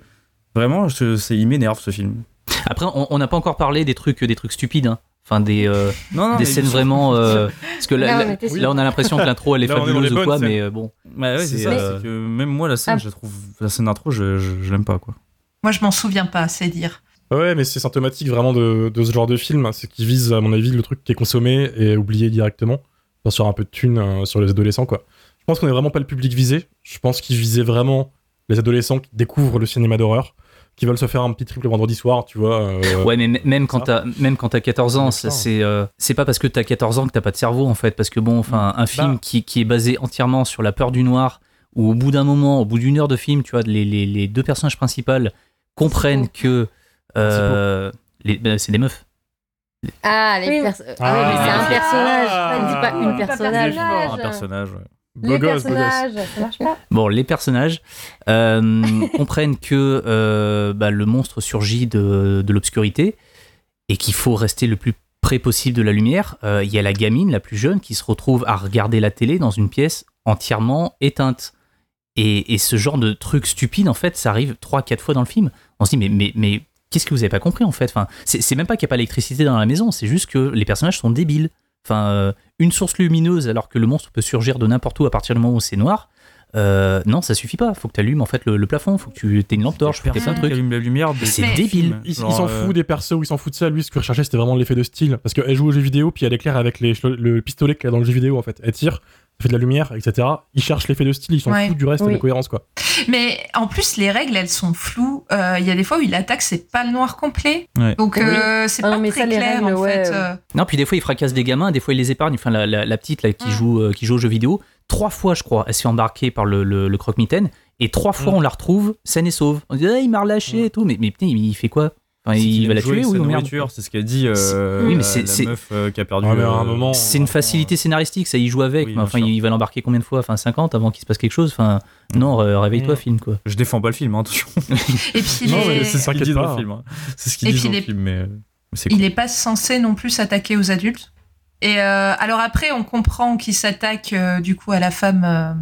vraiment, il m'énerve ce film. Après, on n'a pas encore parlé des trucs, des trucs stupides. hein. Enfin, des, euh, Non, non, des mais- scènes vraiment. euh, parce que là, on a l'impression que l'intro elle est Là, fabuleuse ou bonnes quoi, mais euh, bon. Ouais, ouais, c'est ça. euh, c'est que même moi, la scène, Ah. je trouve. La scène d'intro, je, je, je l'aime pas, quoi. Moi, je m'en souviens pas, c'est dire. Ouais, mais c'est symptomatique vraiment de, de ce genre de film. C'est qu'il vise, à mon avis, le truc qui est consommé et oublié directement. Bien sûr, un peu de thunes euh, sur les adolescents, quoi. Je pense qu'on est vraiment pas le public visé. Je pense qu'il visait vraiment les adolescents qui découvrent le cinéma d'horreur, qui veulent se faire un petit triple vendredi soir, tu vois. euh, Ouais, mais même quand t'as même quand t'as 14 ans, C'est euh, c'est pas parce que t'as 14 ans que t'as pas de cerveau en fait, parce que bon, enfin, un film Bah. qui, qui est basé entièrement sur la peur du noir, où au bout d'un moment, au bout d'une heure de film, tu vois, les, les, les deux personnages principaux comprennent que euh, bah, c'est des meufs. Ah, les Oui. Ah. ah oui, mais c'est un personnage. Ah. On dit pas une personnage. Un personnage, ouais. Beau Les gosse, beau gosse. personnages, ça marche pas. Bon, les personnages euh, comprennent que euh, bah, le monstre surgit de, de l'obscurité et qu'il faut rester le plus près possible de la lumière. Euh, Il y a la gamine, la plus jeune, qui se retrouve à regarder la télé dans une pièce entièrement éteinte. Et, et ce genre de truc stupide, en fait, ça arrive 3-4 fois dans le film. On se dit, mais, mais, mais qu'est-ce que vous avez pas compris, en fait? Enfin, C'est c'est même pas qu'il n'y a pas d'électricité dans la maison, c'est juste que les personnages sont débiles. Enfin, euh, une source lumineuse alors que le monstre peut surgir de n'importe où à partir du moment où c'est noir. Euh, non, ça suffit pas. Faut que tu allumes en fait le, le plafond. Faut que tu aies une lampe torche. Faut que trucs. allume la lumière. de- C'est débile. Il, s'en euh, fout des persos, il s'en fout de ça. Lui, ce qu'il recherchait, c'était vraiment l'effet de style. Parce qu'elle joue aux jeux vidéo, puis elle éclaire avec les, le pistolet qu'il y a dans le jeu vidéo, en fait. Elle tire, fait de la lumière, etc. Il cherche l'effet de style, il s'en Ouais. fout du reste et de la cohérence, quoi. Mais en plus, les règles, elles sont floues. Euh, Il y a des fois où il attaque, c'est pas le noir complet. Ouais. Donc, Oui. euh, c'est Ah pas non, mais très ça, clair, règles, en ouais, fait. euh. Non, puis des fois il fracasse des gamins, des fois il les épargne. Enfin, la, la- la petite là, qui, Mm. joue, euh, qui joue aux jeux vidéo, trois fois, je crois, elle se fait embarquer par le, le, le croque-mitaine. Et trois fois Mm. on la retrouve saine et sauve. On dit, ah, il m'a relâché et tout. Mais, mais putain, il fait quoi? Enfin, il qu'il va la tuer ou nourriture, C'est ce qu'a dit euh, Oui, mais la- c'est- la meuf euh, qui a perdu. Ouais, mais à un euh, moment- C'est une facilité scénaristique, ça il joue avec. Oui, mais enfin, il va l'embarquer combien de fois Enfin, 50 avant qu'il se passe quelque chose. Enfin, Mm. non, ré- réveille-toi, Mm. film quoi. Je défends pas le film, hein, attention. Et puis, Non, les- mais c'est ça. ce qu'ils disent pas. dans le film. hein. C'est ce disent puis dans le film, mais euh, il cool. est pas censé non plus s'attaquer aux adultes. Et euh, alors après, on comprend qu'il s'attaque euh, du coup à la femme, euh,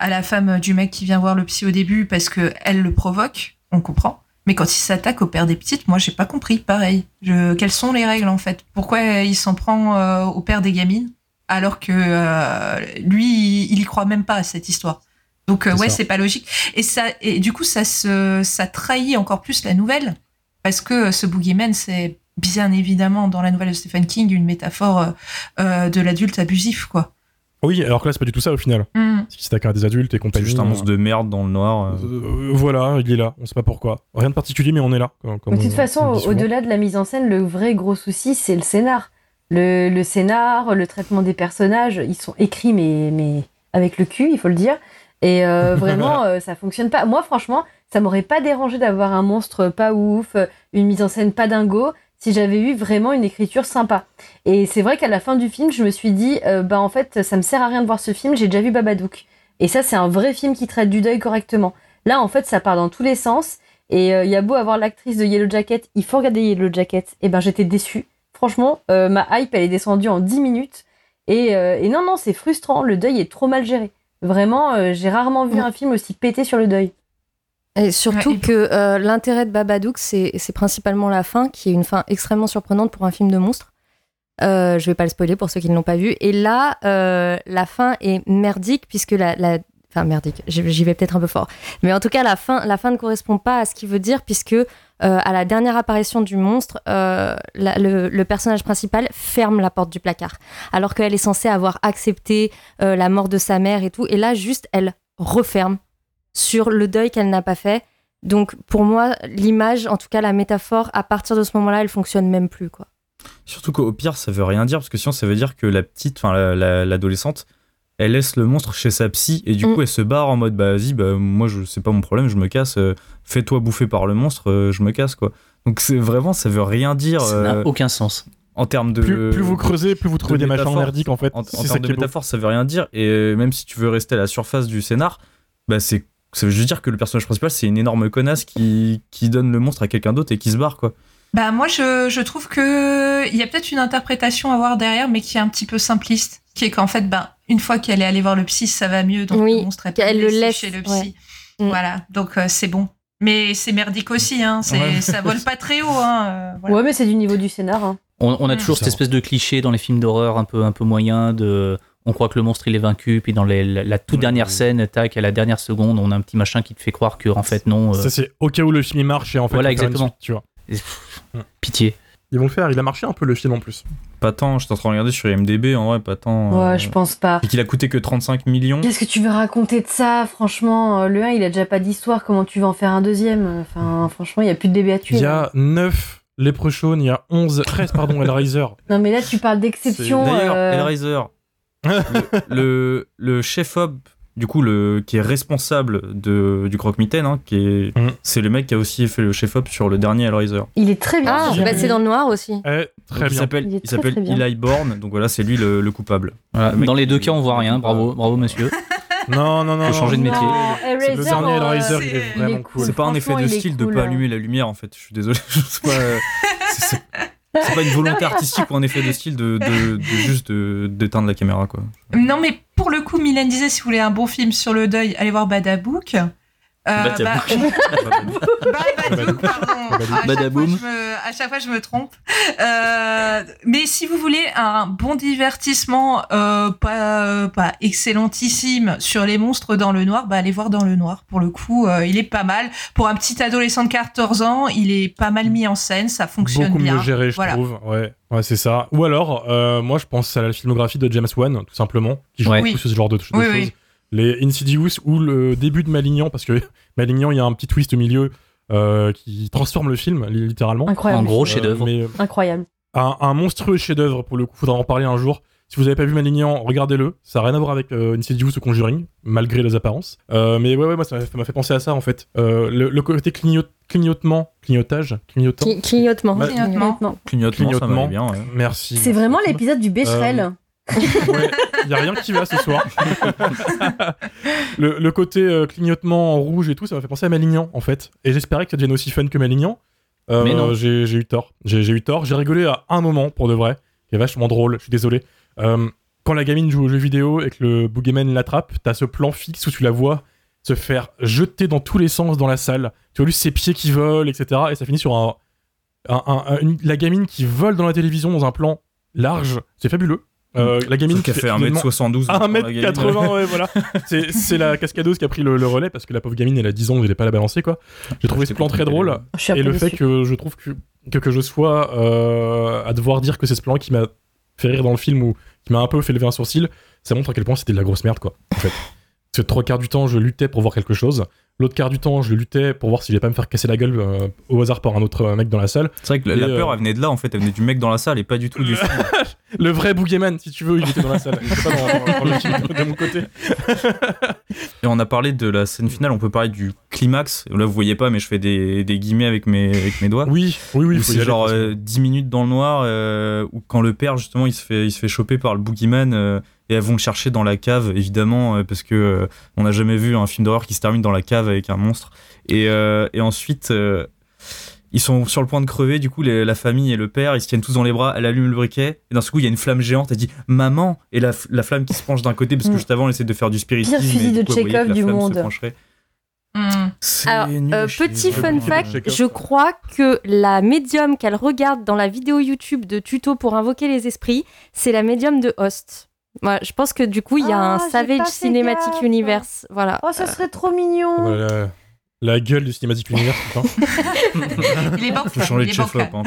à la femme du mec qui vient voir le psy au début parce que elle le provoque. On comprend. Mais quand il s'attaque au père des petites, moi j'ai pas compris. Pareil. Je, quelles sont les règles en fait? Pourquoi il s'en prend euh, au père des gamines alors que euh, lui, il y croit même pas à cette histoire? Donc euh, ouais, c'est pas logique. Et ça, et du coup, ça se, ça trahit encore plus la nouvelle parce que ce boogeyman, c'est bien évidemment dans la nouvelle de Stephen King une métaphore euh, de l'adulte abusif, quoi. Oui, alors que là, c'est pas du tout ça au final. Mm. C'est qu'il s'attaque à des adultes et C'est compagnie. juste un monstre de merde dans le noir. euh. Euh, voilà, il est là, on sait pas pourquoi. Rien de particulier, mais on est là. comme- comme De toute on- façon, au-delà de la mise en scène, le vrai gros souci, c'est le scénar. Le, le scénar, le traitement des personnages, ils sont écrits, mais, mais avec le cul, il faut le dire. Et euh, vraiment, euh, ça fonctionne pas. Moi, franchement, ça m'aurait pas dérangé d'avoir un monstre pas ouf, euh, une mise en scène pas dingo, si j'avais eu vraiment une écriture sympa. Et c'est vrai qu'à la fin du film, je me suis dit, euh, bah en fait, ça me sert à rien de voir ce film, j'ai déjà vu Babadook. Et ça, c'est un vrai film qui traite du deuil correctement. Là, en fait, ça part dans tous les sens. Et euh, il y a beau avoir l'actrice de Yellow Jacket, il faut regarder Yellow Jacket. Et ben j'étais déçue. Franchement, euh, ma hype, elle est descendue en 10 minutes. Et, et non, non, c'est frustrant. Le deuil est trop mal géré. Vraiment, j'ai rarement vu un film aussi pété sur le deuil. Et surtout Ouais, que euh, l'intérêt de Babadook, c'est principalement la fin, qui est une fin extrêmement surprenante pour un film de monstre. Euh, je vais pas le spoiler pour ceux qui ne l'ont pas vu. Et là, euh, la fin est merdique, puisque la. la- Enfin, merdique, j'y vais peut-être un peu fort. Mais en tout cas, la fin, la fin ne correspond pas à ce qu'il veut dire, puisque euh, à la dernière apparition du monstre, la- le, le personnage principal ferme la porte du placard. Alors qu'elle est censée avoir accepté la mort de sa mère et tout. Et là, juste, elle referme sur le deuil qu'elle n'a pas fait. Donc pour moi, l'image, en tout cas la métaphore, à partir de ce moment-là, elle fonctionne même plus quoi. Surtout qu'au pire, ça veut rien dire, parce que sinon, ça veut dire que la petite, enfin, la- la- l'adolescente, elle laisse le monstre chez sa psy, et du Mm. coup, elle se barre en mode, bah, vas-y, bah, moi, je, c'est pas mon problème, je me casse, euh, fais-toi bouffer par le monstre, euh, je me casse, quoi. Donc, c'est vraiment, ça veut rien dire Ça n'a euh, aucun sens. en termes de. Plus, plus vous creusez, plus vous trouvez de des machins métaphores. merdiques en fait. En, en termes de métaphore, ça veut rien dire, et euh, même si tu veux rester à la surface du scénar, bah, c'est. Ça veut juste dire que le personnage principal, c'est une énorme connasse qui, qui donne le monstre à quelqu'un d'autre et qui se barre, quoi. Bah moi je, je trouve que il y a peut-être une interprétation à voir derrière, mais qui est un petit peu simpliste, qui est qu'en fait ben une fois qu'elle est allée voir le psy, ça va mieux, donc Oui, le monstre elle le laisse, chez le ouais. psy. Mm. Voilà, donc euh, c'est bon. Mais c'est merdique aussi, hein. C'est, Ouais. ça vole pas très haut, hein. euh, voilà. Ouais, mais c'est du niveau du scénar. hein. On, on a Mm. toujours cette espèce de cliché dans les films d'horreur un peu, un peu moyen de. On croit que le monstre il est vaincu, puis dans les- la, la toute dernière scène, tac, à la dernière seconde, on a un petit machin qui te fait croire que en fait non. euh, Ça c'est au cas où le film il marche et en fait Voilà, exactement. suite, tu vois. pff. Pitié. Ils vont le faire, il a marché un peu le film en plus. Pas tant, je suis en train de regarder sur IMDB, en vrai, pas tant. euh, Ouais, je pense pas. Et qu'il a coûté que 35 millions. Qu'est-ce que tu veux raconter de ça Franchement, euh, le 1, il a déjà pas d'histoire. Comment tu vas en faire un deuxième Enfin, franchement, il y a plus de bébé à tuer. Il y a 9 Leprechaun, il y a 11, 13 pardon, Hellraiser. Non, mais là, tu parles d'exception. D'ailleurs, euh, Hellraiser, le, le, le chef-op, du coup, le, qui est responsable de, du croque-mitaine, hein, qui est, Mm. c'est le mec qui a aussi fait le chef-op sur le dernier Hellraiser. Il est très bien. Ah, bah, c'est dans le noir aussi. Eh, très Donc, il bien. s'appelle, Il il s'appelle bien. Eli Bourne, donc voilà, c'est lui le, le coupable. Voilà. Le mec Dans les deux cas, on voit rien. Bravo, bravo monsieur. Non, non, non. Faut changer de métier. C'est le dernier euh, Hellraiser, il c'est- est il vraiment est cool. C'est pas un effet de il style cool, de pas hein. allumer la lumière, en fait. Je suis désolé. c'est pas, euh, c'est- pas une volonté artistique ou un effet de style de, de, de juste d'éteindre la caméra, quoi. Non, mais pour le coup, Mylène disait si vous voulez un bon film sur le deuil, allez voir Badabouk. Euh, bah, Badaboum. à chaque fois, je me trompe. Euh, mais si vous voulez un bon divertissement, euh, pas, pas excellentissime sur les monstres dans le noir, bah, allez voir dans le noir. Pour le coup, euh, il est pas mal. Pour un petit adolescent de 14 ans, il est pas mal mis en scène, ça fonctionne Beaucoup bien. mieux géré, je Voilà. trouve. Ouais, ouais c'est ça. Ou alors, euh, moi, je pense à la filmographie de James Wan, tout simplement, qui joue Ouais. beaucoup Oui. sur ce genre de, de Oui, choses. oui. Les Insidious ou le début de Malignan, parce que Malignan, il y a un petit twist au milieu euh, qui transforme le film, li- littéralement. En Incroyable. gros, Euh, chef-d'œuvre. mais Incroyable. un, un monstrueux chef-d'œuvre pour le coup, faudra en parler un jour. Si vous n'avez pas vu Malignan, regardez-le. Ça n'a rien à voir avec euh, Insidious ou Conjuring, malgré les apparences. Euh, mais ouais, ouais, moi ça m'a- fait penser à ça en fait. Euh, le, le côté clignot- clignotement, clignotage, clignotant. Cli- Clignotement. Bah, Clignotement. Clignotement, ça Clignotement. bien, ouais. Merci. C'est vraiment l'épisode du Becherel. Euh, Ouais, y a rien qui va ce soir. le, le côté euh, clignotement en rouge et tout, ça m'a fait penser à Malignan en fait. Et j'espérais que ça devienne aussi fun que Malignan. Euh, Mais non. J'ai j'ai eu tort. J'ai j'ai eu tort. J'ai rigolé à un moment pour de vrai. qui est vachement drôle. Je suis désolé. Euh, quand la gamine joue aux jeux vidéo et que le boogeyman l'attrape, t'as ce plan fixe où tu la vois se faire jeter dans tous les sens dans la salle. Tu vois juste ses pieds qui volent, etc. Et ça finit sur un, un- un- un- une- la gamine qui vole dans la télévision dans un plan large. C'est fabuleux. Euh, la gamine Sauf qu'elle fait finalement- 1m72. ah, la gamine. 1m80, ouais, voilà. C'est la cascadeuse qui a pris le, le relais parce que la pauvre gamine, elle a 10 ans, elle est pas la balancer, quoi. J'ai trouvé ce plan très drôle. Et le fait que je trouve que, que, que je sois euh, à devoir dire que c'est ce plan qui m'a fait rire dans le film ou qui m'a un peu fait lever un sourcil, ça montre à quel point c'était de la grosse merde, quoi, en fait. Parce que trois quarts du temps, je luttais pour voir quelque chose. L'autre quart du temps, je luttais pour voir s'il allait pas me faire casser la gueule euh, au hasard par un autre euh, mec dans la salle. C'est vrai que la, Et, la peur, euh, elle venait de là, en fait. Elle venait du mec dans la salle et pas du tout du film. Le vrai boogeyman, si tu veux, il était dans la salle. Il était pas dans, dans le film de mon côté. Et on a parlé de la scène finale, on peut parler du climax. Là, vous voyez pas, mais je fais des, des guillemets avec mes, avec mes doigts. Oui, oui, oui. c'est genre euh, 10 minutes dans le noir, où quand le père, justement, il se fait, il se fait choper par le boogeyman, et elles vont le chercher dans la cave, évidemment, euh, parce que euh, on n'a jamais vu un film d'horreur qui se termine dans la cave avec un monstre. Et, euh, et ensuite, euh, ils sont sur le point de crever, du coup, les- la famille et le père, ils se tiennent tous dans les bras, elle allume le briquet, et d'un seul coup, il y a une flamme géante, elle dit Maman Et la, la flamme qui se penche d'un côté, parce que Mm. juste avant, elle essaie de faire du spiritisme. Pire fusil de la du monde. pencherait. C'est Alors, euh, petit fun fact, Chekhov. je crois que la médium qu'elle regarde dans la vidéo YouTube de tuto pour invoquer les esprits, c'est la médium de Host. Ouais, je pense que du coup, il y a Ah, un j'ai Savage Cinematic gaffe. Universe. Voilà. Oh, ça serait trop mignon. Voilà, la, gueule du cinématique univers, putain. Il est Faut changer de chef-op. hein.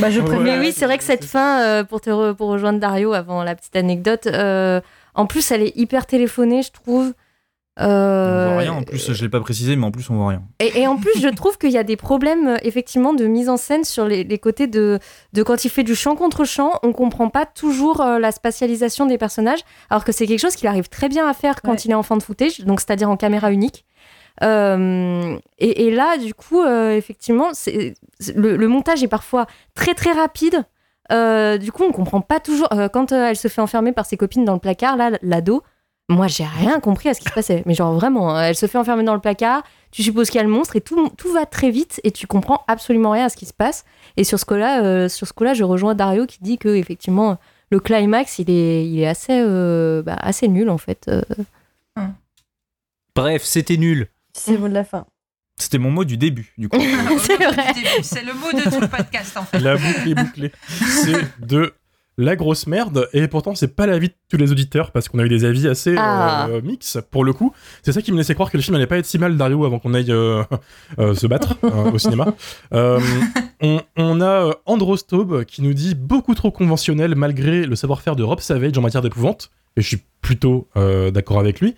Bah, je. Mais oui, c'est vrai que cette fin, euh, pour, te re- pour rejoindre Dario avant la petite anecdote, euh, en plus, elle est hyper téléphonée, je trouve. On Euh, voit rien en plus, je l'ai pas précisé, mais en plus on voit rien. Et, et en plus, je trouve qu'il y a des problèmes euh, effectivement de mise en scène sur les, les côtés de, de quand il fait du chant contre chant, on comprend pas toujours euh, la spatialisation des personnages, alors que c'est quelque chose qu'il arrive très bien à faire quand Ouais. il est en fan footage, donc c'est-à-dire en caméra unique. Euh, et, et là, du coup, euh, effectivement, c'est, c'est- le, le montage est parfois très très rapide. Euh, du coup, on comprend pas toujours. euh, quand euh, elle se fait enfermer par ses copines dans le placard, là, l'ado, moi, j'ai rien compris à ce qui se passait. Mais genre, vraiment, hein, elle se fait enfermer dans le placard, tu supposes qu'il y a le monstre et tout, tout va très vite et tu comprends absolument rien à ce qui se passe. Et sur ce coup-là, euh, sur ce coup-là, je rejoins Dario qui dit que effectivement le climax, il est, il est assez, euh, bah, assez nul en fait. euh. Bref, c'était nul. C'est le mot de la fin. C'était mon mot du début, du coup. C'est vrai. C'est le mot de tout le podcast en fait. La boucle est bouclée. C'est de la grosse merde, et pourtant c'est pas l'avis de tous les auditeurs, parce qu'on a eu des avis assez Ah. euh, mix pour le coup. C'est ça qui me laissait croire que le film allait pas être si mal, Dario, avant qu'on aille euh, euh, se battre euh, au cinéma. On, on a euh, Androstobe qui nous dit beaucoup trop conventionnel malgré le savoir-faire de Rob Savage en matière d'épouvante, et je suis plutôt d'accord avec lui.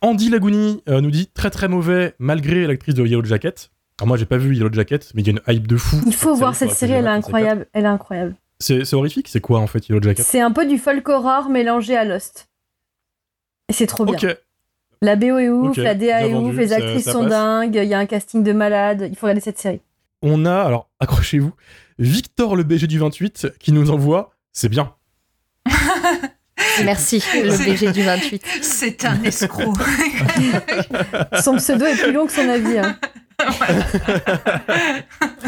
Andy Lagouni nous dit très très mauvais malgré l'actrice de Yellow Jacket. Alors moi j'ai pas vu Yellow Jacket, mais il y a une hype de fou. Il faut voir cette série, elle est incroyable. Elle est incroyable. C'est horrifique, c'est quoi en fait Yellow Jacket? C'est un peu du folk horror mélangé à Lost. Et c'est trop bien. La BO est ouf, la DA est ouf, les actrices ça sont dingues, il y a un casting de malade. Il faut regarder cette série. on a, alors accrochez-vous, Victor le BG du 28 qui nous envoie, c'est bien. Merci, le BG du 28. C'est un escroc. Son pseudo est plus long que son avis. hein.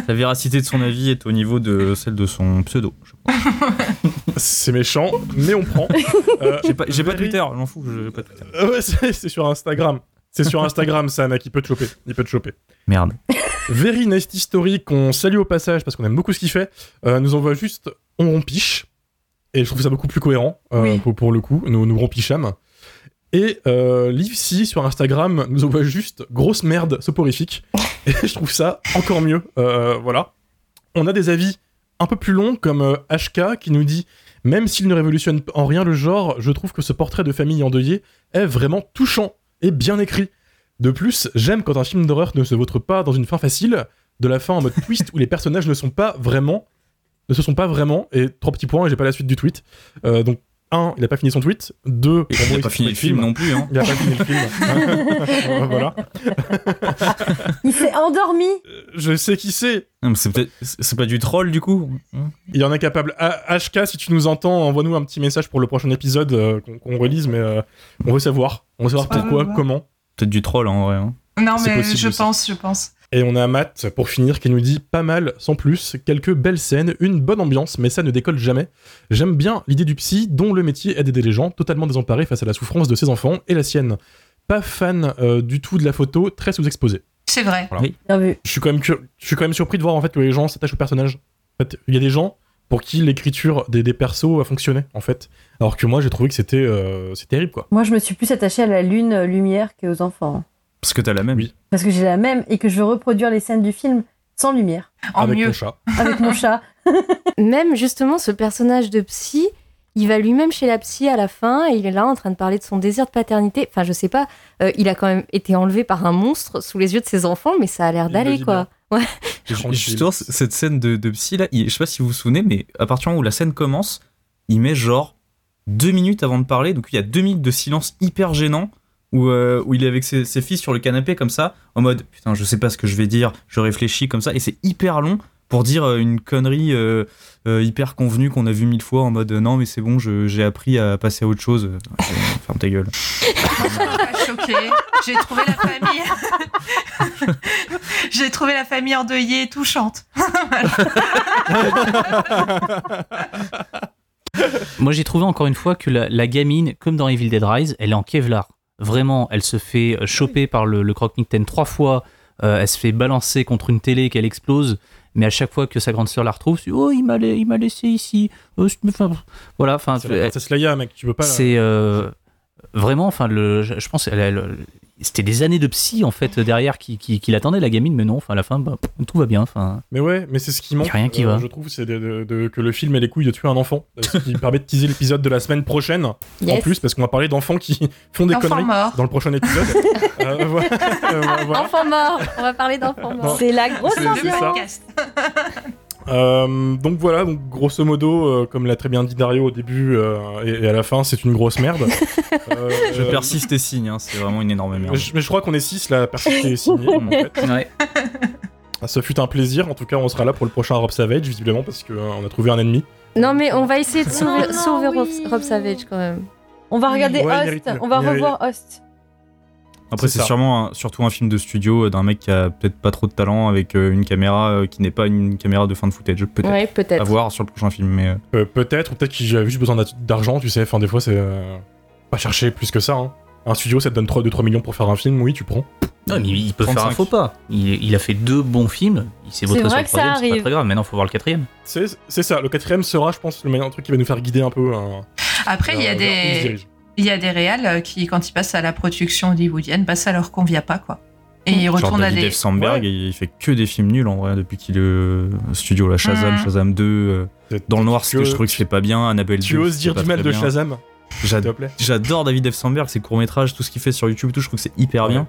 La véracité de son avis est au niveau de celle de son pseudo. je crois. C'est méchant, mais on prend. Euh, J'ai pas, j'ai pas Very- Twitter, je m'en fous, j'ai pas Twitter. Euh, ouais, c'est c'est sur Instagram. C'est sur Instagram, ça, mec, il peut te choper. Il peut te choper. Merde. Very Nasty Story, qu'on salue au passage parce qu'on aime beaucoup ce qu'il fait, euh, nous envoie juste on rompiche. Et je trouve ça beaucoup plus cohérent euh, Oui. pour, pour le coup, nous, nous rompichâmes. Et euh, Livesy sur Instagram nous envoie juste grosse merde soporifique. Et je trouve ça encore mieux. Euh, voilà. On a des avis un peu plus longs comme euh, HK qui nous dit Même s'il ne révolutionne en rien le genre, je trouve que ce portrait de famille endeuillée est vraiment touchant et bien écrit. De plus, j'aime quand un film d'horreur ne se vautre pas dans une fin facile, de la fin en mode twist où les personnages ne sont pas vraiment, ne se sont pas vraiment, et trois petits points, et j'ai pas la suite du tweet. Euh, donc, un, il a pas fini son tweet. Deux, Et il moi, a pas fini le film non plus, hein. Il a pas fini le film. voilà. Il s'est endormi. Je sais qui c'est. C'est peut-être, c'est pas du troll du coup. Il en est capable. Ah, HK, si tu nous entends, envoie-nous un petit message pour le prochain épisode euh, qu'on relise, mais euh, on veut savoir. On veut savoir Ah, pourquoi, comment. Peut-être du troll en vrai. hein. Non, mais possible je pense, je pense. Et on a Matt, pour finir, qui nous dit pas mal, sans plus, quelques belles scènes, une bonne ambiance, mais ça ne décolle jamais. J'aime bien l'idée du psy, dont le métier est d'aider les gens, totalement désemparés face à la souffrance de ses enfants et la sienne. Pas fan euh, du tout de la photo, très sous-exposée. C'est vrai. Bien vu. Je suis quand même, cur- je suis quand même surpris de voir en fait que les gens s'attachent au personnage. En fait, il y a des gens pour qui l'écriture des, des persos a fonctionné, en fait. Alors que moi, j'ai trouvé que c'était euh, c'est terrible, quoi. Moi, je me suis plus attachée à la lune euh, lumière qu'aux enfants. Parce que t'as la même. Oui. Parce que j'ai la même et que je veux reproduire les scènes du film sans lumière, En avec mieux. mon chat. avec mon chat. Même justement, ce personnage de psy, il va lui-même chez la psy à la fin et il est là en train de parler de son désir de paternité. Enfin, je sais pas, euh, il a quand même été enlevé par un monstre sous les yeux de ses enfants, mais ça a l'air d'aller quoi. Ouais. Justement, cette scène de, de psy là, il- je sais pas si vous vous souvenez, mais à partir du moment où la scène commence, il met genre deux minutes avant de parler, donc il y a deux minutes de silence hyper gênant où, euh, où il est avec ses, ses fils sur le canapé comme ça, en mode putain, je sais pas ce que je vais dire, je réfléchis comme ça, et c'est hyper long pour dire euh, une connerie euh, euh, hyper convenue qu'on a vu mille fois en mode non mais c'est bon, je- j'ai appris à passer à autre chose. Euh, Ferme ta gueule. J'ai trouvé la famille. J'ai trouvé la famille endeuillée et touchante. Moi, j'ai trouvé encore une fois que la, la gamine, comme dans Evil Dead Rise, elle est en Kevlar. Vraiment, elle se fait choper par le, le croque-mitaine trois fois. euh, elle se fait balancer contre une télé qu'elle explose. Mais à chaque fois que sa grande sœur la retrouve, c'est Oh, il m'a la- il m'a laissé ici. Oh, enfin, voilà, enfin, C'est Leia, mec, tu peux pas. c'est euh, vraiment, enfin, le, je pense, elle, elle- c'était des années de psy en fait derrière qui, qui, qui l'attendaient la gamine, mais non, enfin à la fin, bah, tout va bien. Enfin, Mais ouais, mais c'est ce qui manque. rien qui va. Je trouve, c'est de- de- de- que le film ait les couilles de tuer un enfant. Ce qui permet de teaser l'épisode de la semaine prochaine. En plus, parce qu'on va parler d'enfants qui font des Enfant conneries mort. dans le prochain épisode. Euh, voilà. Euh, voilà. Enfant mort On va parler d'enfant mort. C'est la grosse ambiance. Ça. Euh, donc voilà, donc grosso modo, euh, comme l'a très bien dit Dario au début euh, et, et à la fin, c'est une grosse merde. Euh, Je persiste et signe, hein, c'est vraiment une énorme merde. Je, mais je crois qu'on est 6 là, persisté et signé. en fait. ouais. Ah, Ce fut un plaisir. En tout cas, on sera là pour le prochain Rob Savage, visiblement, parce qu'on a trouvé un ennemi. Non, mais on va essayer de sauver, non, sauver Rob, oui. Rob Savage quand même. On va regarder Ouais, Host. On va revoir Host. Après, C'est sûrement un- surtout un film de studio euh, d'un mec qui a peut-être pas trop de talent avec euh, une caméra euh, qui n'est pas une caméra de fin de footage. Peut-être. Ouais, À voir sur le prochain film, mais euh, peut-être, ou peut-être qu'il a juste besoin d'a- d'argent, tu sais. Enfin, des fois, c'est euh, pas chercher plus que ça. hein. Un studio, ça te donne 2-3 millions pour faire un film, oui, tu prends. Non, mais il peut faire un 35. faux pas. Il, il a fait deux bons films, il s'est C'est voté sur vrai le que ça troisième, c'est pas très grave. Maintenant, faut voir le quatrième. C'est c'est ça. Le quatrième sera, je pense, le meilleur truc qui va nous faire guider un peu. hein, Après, il y a des, dirige. Il y a des réals euh, qui, quand ils passent à la production hollywoodienne, bah, ça leur convient pas, quoi. Et ils genre retournent à David des. Sandberg, Ouais. il fait que des films nuls en vrai depuis qu'il est euh, studio là, Shazam, Mhm. Shazam 2. euh, C'est- dans le noir, c'est que tu- je trouve que fais pas bien. Annabelle Tu 2, oses c'est dire du mal de bien. Shazam, s'il J'ad- te plaît. J'adore David F. Sandberg, ses courts-métrages, tout ce qu'il fait sur YouTube, et tout, je trouve que c'est hyper Ouais. bien.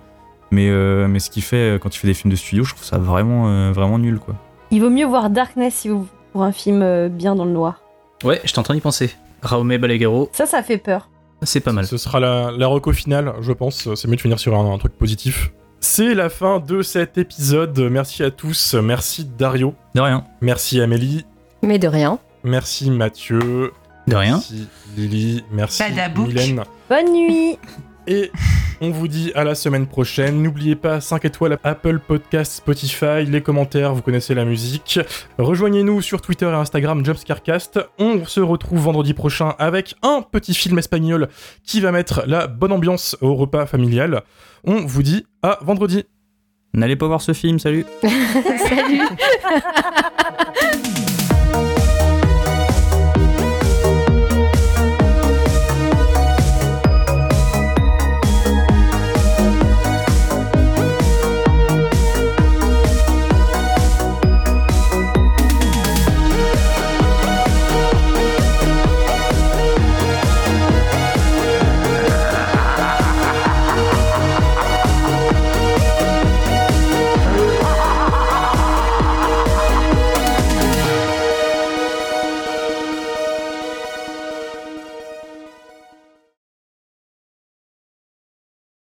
Mais, euh, mais ce qu'il fait quand il fait des films de studio, je trouve ça vraiment, euh, vraiment nul quoi. Il vaut mieux voir Darkness si vous pour un film euh, bien dans le noir. Ouais, je t'entends y penser. Raume Balaguerro, Ça, ça fait peur. C'est pas mal. Ce sera la, la reco finale, je pense. C'est mieux de finir sur un, un truc positif. C'est la fin de cet épisode. Merci à tous. Merci Dario. De rien. Merci Amélie. Mais de rien. Merci Mathieu. De rien. Merci Lily. Merci Badabouk. Mylène. Bonne nuit. Et on vous dit à la semaine prochaine. N'oubliez pas 5 étoiles Apple Podcast, Spotify, les commentaires, vous connaissez la musique. Rejoignez-nous sur Twitter et Instagram Jumpscarecast. On se retrouve vendredi prochain avec un petit film espagnol qui va mettre la bonne ambiance au repas familial. On vous dit à vendredi. N'allez pas voir ce film, salut Salut